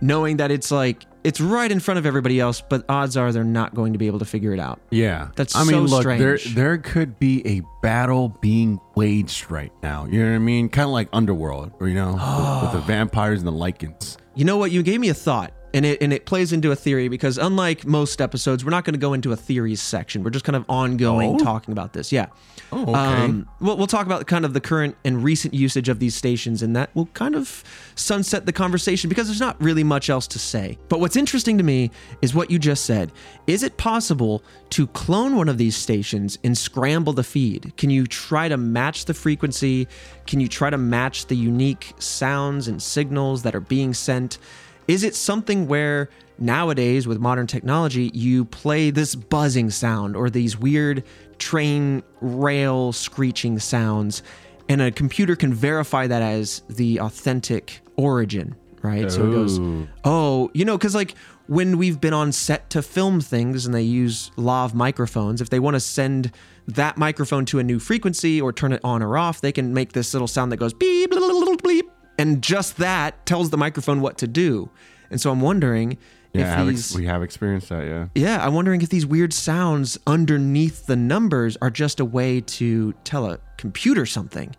knowing that it's like it's right in front of everybody else, but odds are they're not going to be able to figure it out. Yeah. That's I mean, so look, there strange. there could be a battle being waged right now. You know what I mean? Kind of like Underworld, or you know, with, with the [gasps] vampires and the Lycans. You know what? You gave me a thought, and it and it plays into a theory because unlike most episodes, we're not going to go into a theories section. We're just kind of ongoing Oh? talking about this. Yeah. Oh, okay. Um, we'll, we'll talk about kind of the current and recent usage of these stations, and that will kind of sunset the conversation because there's not really much else to say. But what's interesting to me is what you just said. Is it possible to clone one of these stations and scramble the feed? Can you try to match the frequency? Can you try to match the unique sounds and signals that are being sent? Is it something where nowadays with modern technology you play this buzzing sound or these weird train rail screeching sounds and a computer can verify that as the authentic origin, right? So it goes, oh, oh you know, because like when we've been on set to film things and they use lav microphones, if they want to send that microphone to a new frequency or turn it on or off, they can make this little sound that goes beep, bleep, bleep, bleep, and just that tells the microphone what to do. And so I'm wondering Yeah, if these. ex- we have experienced that. Yeah. Yeah, I'm wondering if these weird sounds underneath the numbers are just a way to tell a computer something,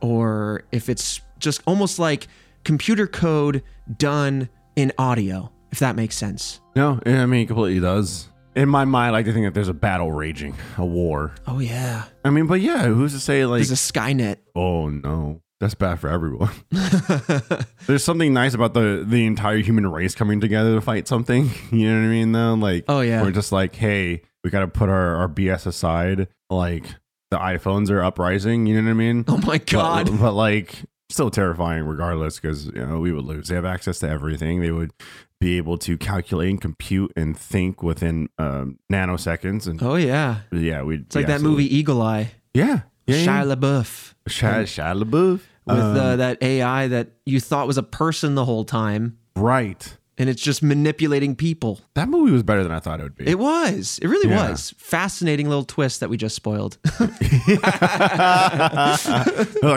or if it's just almost like computer code done in audio, if that makes sense. No, I mean, it completely does. In my mind, I like to think that there's a battle raging, a war. Oh, yeah. I mean, but yeah, who's to say like, There's a Skynet. oh no, that's bad for everyone. [laughs] [laughs] there's something nice about the the entire human race coming together to fight something. [laughs] You know what I mean? Though, like, Oh, yeah. we're just like, hey, we got to put our our BS aside. Like, the iPhones are uprising. You know what I mean? Oh, my God. But, but like, still terrifying regardless because you know we would lose. They have access to everything. They would be able to calculate and compute and think within um, nanoseconds. And Oh, yeah. yeah, we. It's like that movie Eagle Eye. Yeah, yeah, yeah. Shia LaBeouf. Shia, Shia LaBeouf. With Um, uh, that AI that you thought was a person the whole time, right. and it's just manipulating people. That movie was better than I thought it would be. It was. It really Yeah. was. Fascinating little twist that we just spoiled. [laughs] [laughs] like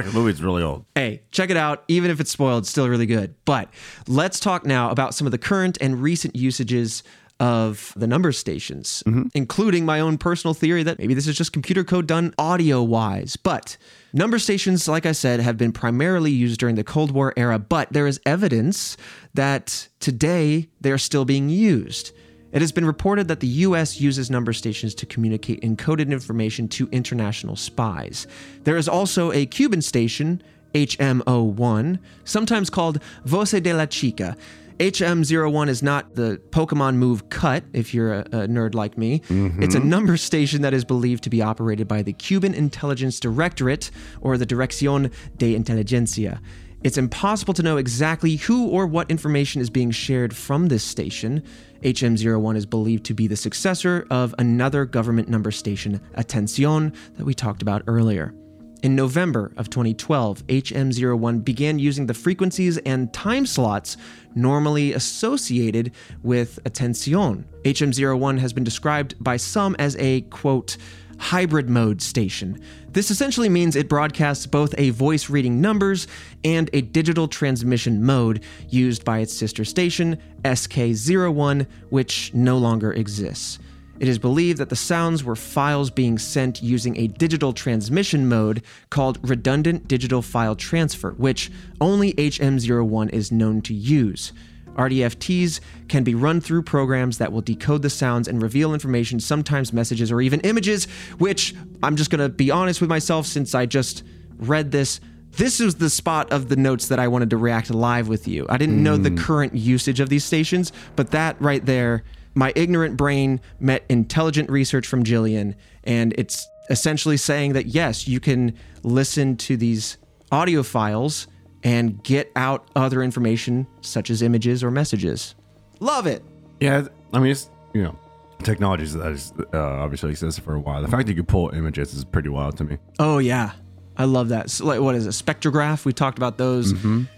the movie's really old. hey, check it out. Even if it's spoiled, it's still really good. But let's talk now about some of the current and recent usages of the number stations, mm-hmm. including my own personal theory that maybe this is just computer code done audio wise. But number stations, like I said, have been primarily used during the Cold War era, but there is evidence that today they are still being used. It has been reported that the US uses number stations to communicate encoded information to international spies. There is also a Cuban station, HM01, sometimes called Voce de la Chica. HM01 is not the Pokemon move cut, if you're a, a nerd like me. Mm-hmm. It's a number station that is believed to be operated by the Cuban Intelligence Directorate, or the Dirección de Inteligencia. It's impossible to know exactly who or what information is being shared from this station. HM01 is believed to be the successor of another government number station, Atencion, that we talked about earlier. In November of 2012, HM01 began using the frequencies and time slots normally associated with Attention. HM01 has been described by some as a, quote, hybrid mode station. This essentially means it broadcasts both a voice reading numbers and a digital transmission mode used by its sister station, SK01, which no longer exists. It is believed that the sounds were files being sent using a digital transmission mode called redundant digital file transfer, which only HM01 is known to use. RDFTs can be run through programs that will decode the sounds and reveal information, sometimes messages or even images, which I'm just going to be honest with myself since I just read this. This is the spot of the notes that I wanted to react live with you. I didn't know the hmm. current usage of these stations, but that right there, my ignorant brain met intelligent research from Jillian, and it's essentially saying that yes, you can listen to these audio files and get out other information such as images or messages. Love it. Yeah, I mean, it's you know, technologies that uh, obviously existed for a while. The fact that you pull images is pretty wild to me. Oh yeah, I love that. So, like, what is it? Spectrograph. We talked about those,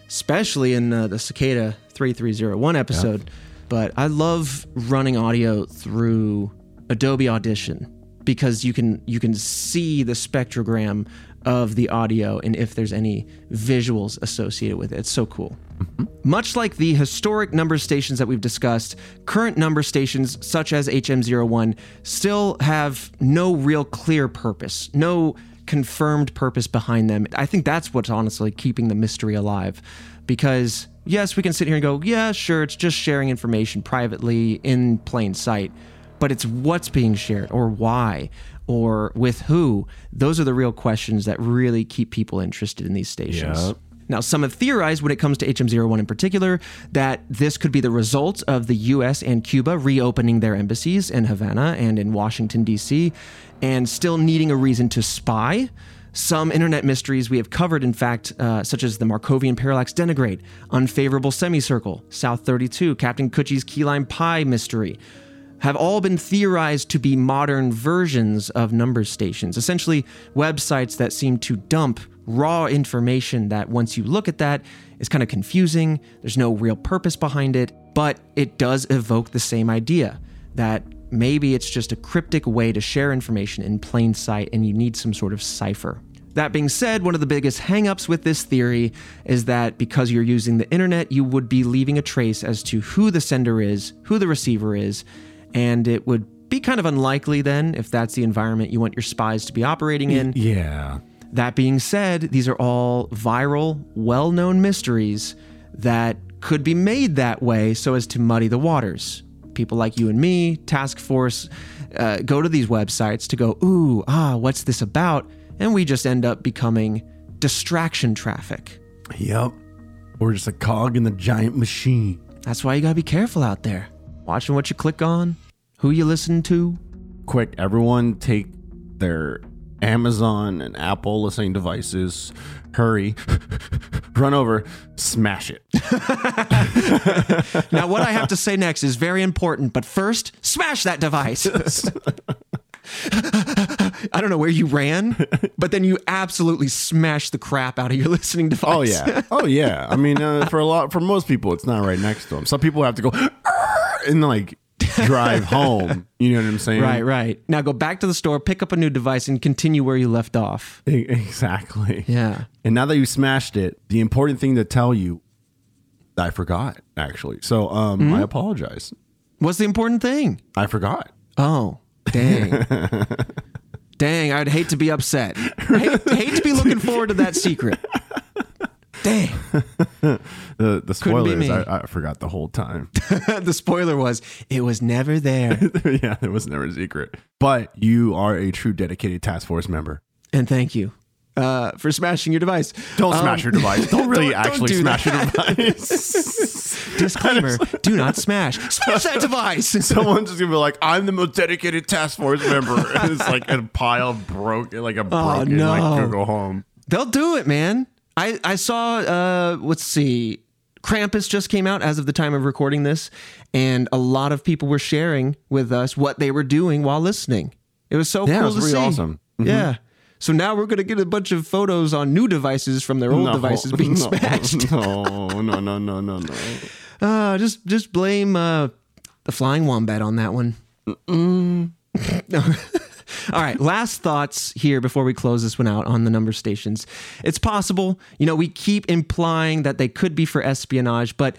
especially in uh, the Cicada three three zero one episode. But I love running audio through Adobe Audition because you can you can see the spectrogram of the audio and if there's any visuals associated with it. It's so cool. Mm-hmm. Much like the historic number stations that we've discussed, current number stations such as HM01 still have no real clear purpose, no confirmed purpose behind them. I think that's what's honestly keeping the mystery alive because yes, we can sit here and go, yeah, sure, it's just sharing information privately in plain sight, but it's what's being shared or why or with who. Those are the real questions that really keep people interested in these stations. Yep. Now, some have theorized when it comes to HM01 in particular that this could be the result of the US and Cuba reopening their embassies in Havana and in Washington, D.C., and still needing a reason to spy. Some internet mysteries we have covered, in fact, uh, such as the Markovian parallax denigrate, unfavorable semicircle, South 32, Captain Coochie's key lime pie mystery, have all been theorized to be modern versions of number stations, essentially websites that seem to dump raw information that once you look at that is kind of confusing, there's no real purpose behind it, but it does evoke the same idea that maybe it's just a cryptic way to share information in plain sight and you need some sort of cipher. That being said, one of the biggest hangups with this theory is that because you're using the internet, you would be leaving a trace as to who the sender is, who the receiver is, and it would be kind of unlikely then if that's the environment you want your spies to be operating in. Yeah. That being said, these are all viral, well known mysteries that could be made that way so as to muddy the waters. People like you and me, Task Force, uh, go to these websites to go, ooh, ah, what's this about? And we just end up becoming distraction traffic. Yep. We're just a cog in the giant machine. That's why you gotta be careful out there. Watching what you click on, who you listen to. Quick, everyone take their Amazon and Apple listening devices. Hurry. [laughs] Run over, smash it. [laughs] Now, what I have to say next is very important, but first, smash that device. [laughs] I don't know where you ran, but then you absolutely smashed the crap out of your [laughs] listening device. Oh yeah. Oh yeah. I mean, uh, for a lot, for most people, it's not right next to them. Some people have to go and like [laughs] drive home. You know what I'm saying? Right, right. Now go back to the store, pick up a new device, and continue where you left off. E- Exactly. Yeah. And now that you smashed it, the important thing to tell you, I forgot actually. So um, Hmm? I apologize. What's the important thing? I forgot. Oh, dang. [laughs] dang, I'd hate to be upset. Hate, hate to be looking forward to that secret. [laughs] Dang. [laughs] The the be spoilers. I, I forgot the whole time. [laughs] the spoiler was it was never there. [laughs] yeah, it was never a secret. But you are a true dedicated task force member. And thank you uh, for smashing your device. Don't Um, smash your device. Don't really don't- don't actually do smash your device. Disclaimer: Do not smash. Smash that device. Someone's just gonna be like, "I'm the most dedicated task force member." And it's like a pile of broken, like a broken, no. like Google Home. They'll do it, man. I I saw. Uh, let's see. Krampus just came out as of the time of recording this, and a lot of people were sharing with us what they were doing while listening. It was so Yeah, it cool was to really see. awesome. Mhm. Yeah. So now we're going to get a bunch of photos on new devices from their old No, devices [laughs] being no, smashed. [laughs] No, no, no, no, no, no. [laughs] Uh, just just blame uh, the flying wombat on that one. All right, last thoughts here before we close this one out on the number stations. It's possible, you know, we keep implying that they could be for espionage, but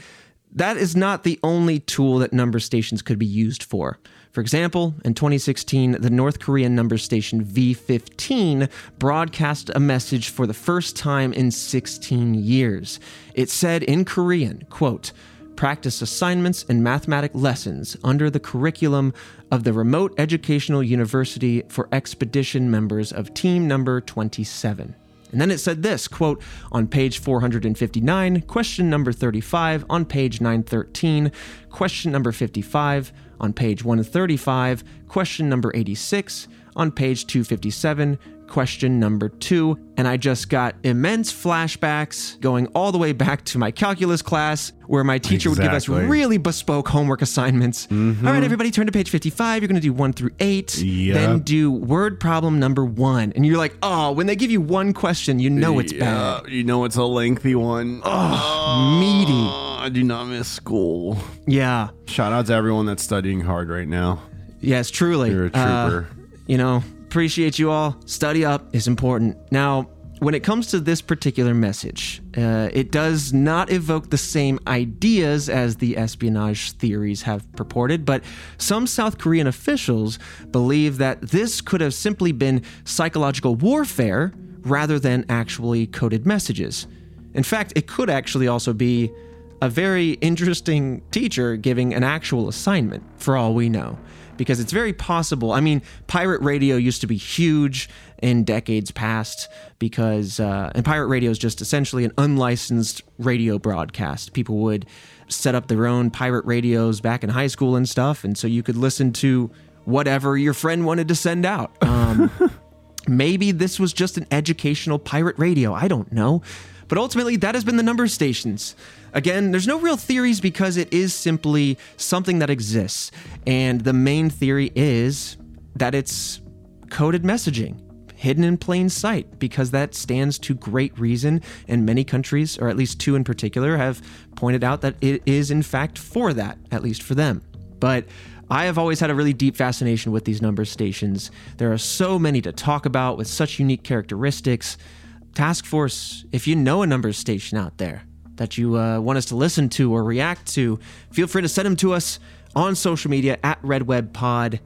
that is not the only tool that number stations could be used for. For example, in 2016, the North Korean number station V15 broadcast a message for the first time in 16 years. It said in Korean, quote, practice assignments and mathematic lessons under the curriculum of the Remote Educational University for Expedition members of Team Number 27. And then it said this quote, on page 459, question number 35, on page 913, question number 55, on page 135, question number 86, on page 257, question number two. And I just got immense flashbacks going all the way back to my calculus class where my teacher would give us really bespoke homework assignments. All right, everybody, turn to page 55. You're going to do one through eight. Yep. Then do word problem number one. And you're like, oh, when they give you one question, you know it's bad. You know it's a lengthy one. Meaty. Oh, I do not miss school. Yeah. Shout out to everyone that's studying hard right now. Yes, truly. You're a Uh, trooper. you know, appreciate you all. Study up is important. Now, when it comes to this particular message, uh, it does not evoke the same ideas as the espionage theories have purported, but some South Korean officials believe that this could have simply been psychological warfare rather than actually coded messages. In fact, it could actually also be a very interesting teacher giving an actual assignment, for all we know. Because it's very possible. I mean, pirate radio used to be huge in decades past because, uh, and pirate radio is just essentially an unlicensed radio broadcast. People would set up their own pirate radios back in high school and stuff. And so you could listen to whatever your friend wanted to send out. Um, [laughs] Maybe this was just an educational pirate radio. I don't know. But ultimately, that has been the number stations. Again, there's no real theories because it is simply something that exists. And the main theory is that it's coded messaging, hidden in plain sight, because that stands to great reason. And many countries, or at least two in particular, have pointed out that it is, in fact, for that, at least for them. But I have always had a really deep fascination with these number stations. There are so many to talk about with such unique characteristics. Task Force, if you know a number station out there that you uh, want us to listen to or react to, feel free to send them to us on social media at RedWebPod.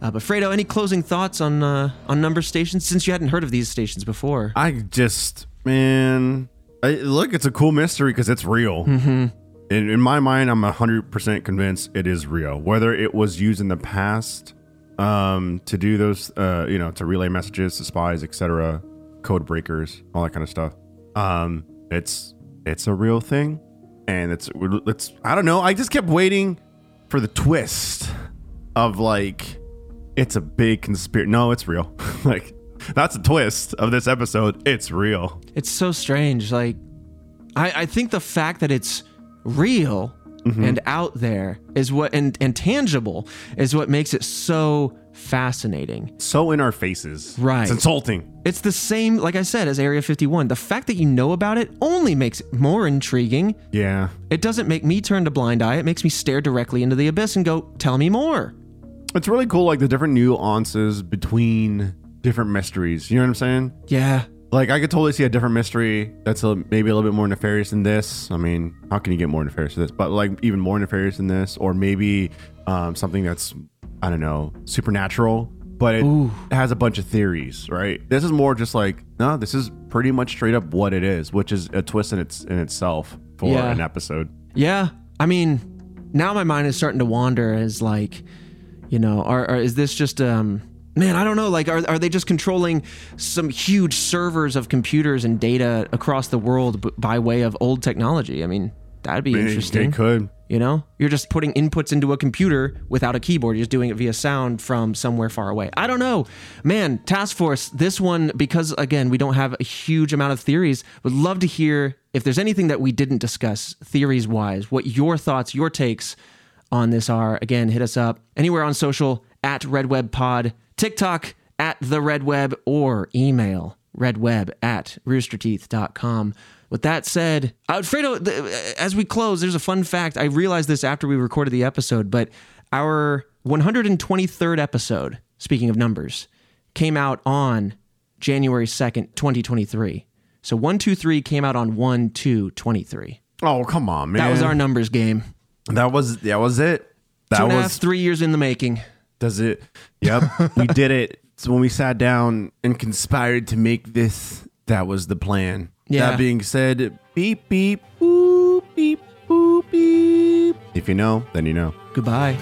Uh, but Fredo, any closing thoughts on uh, on number stations since you hadn't heard of these stations before? I just, man, I, look, it's a cool mystery because it's real. Mm-hmm. In, in my mind, I'm 100% convinced it is real. Whether it was used in the past um, to do those, uh, you know, to relay messages to spies, etc., code breakers, all that kind of stuff. Um, it's it's a real thing, and it's it's I don't know. I just kept waiting for the twist of like it's a big conspiracy. No, it's real. [laughs] like that's a twist of this episode. It's real. It's so strange. Like, I, I think the fact that it's real and out there is what, and, and tangible is what makes it so fascinating. So in our faces. Right. It's insulting. It's the same, like I said, as Area 51. The fact that you know about it only makes it more intriguing. Yeah. It doesn't make me turn a blind eye. It makes me stare directly into the abyss and go, tell me more. It's really cool, like the different nuances between different mysteries. You know what I'm saying? Yeah. Like I could totally see a different mystery that's a, maybe a little bit more nefarious than this. I mean, how can you get more nefarious than this? But like even more nefarious than this, or maybe um, something that's I don't know supernatural, but it has a bunch of theories. Right? This is more just like no, this is pretty much straight up what it is, which is a twist in its in itself for Yeah. an episode. Yeah. I mean, now my mind is starting to wander as like, you know, are, are is this just um man, I don't know, like are are they just controlling some huge servers of computers and data across the world b- by way of old technology? I mean, that'd be interesting. It could. You know, you're just putting inputs into a computer without a keyboard. You're just doing it via sound from somewhere far away. I don't know. Man, Task Force, this one, because again, we don't have a huge amount of theories, would love to hear if there's anything that we didn't discuss theories wise, what your thoughts, your takes on this are. Again, hit us up anywhere on social at RedWebPod, TikTok at the Red Web or email redweb at roosterteeth.com. With that said, Alfredo, as we close, there's a fun fact. I realized this after we recorded the episode, but our 123rd episode, speaking of numbers, came out on January 2nd, 2023. So 123 came out on 1 2 23. Oh, come on, man. That was our numbers game. That was that was it. That Two and a half, was three years in the making. does it. Yep, we did it. So when we sat down and conspired to make this, that was the plan. Yeah. That being said, beep beep boop beep boop beep. If you know, then you know. Goodbye.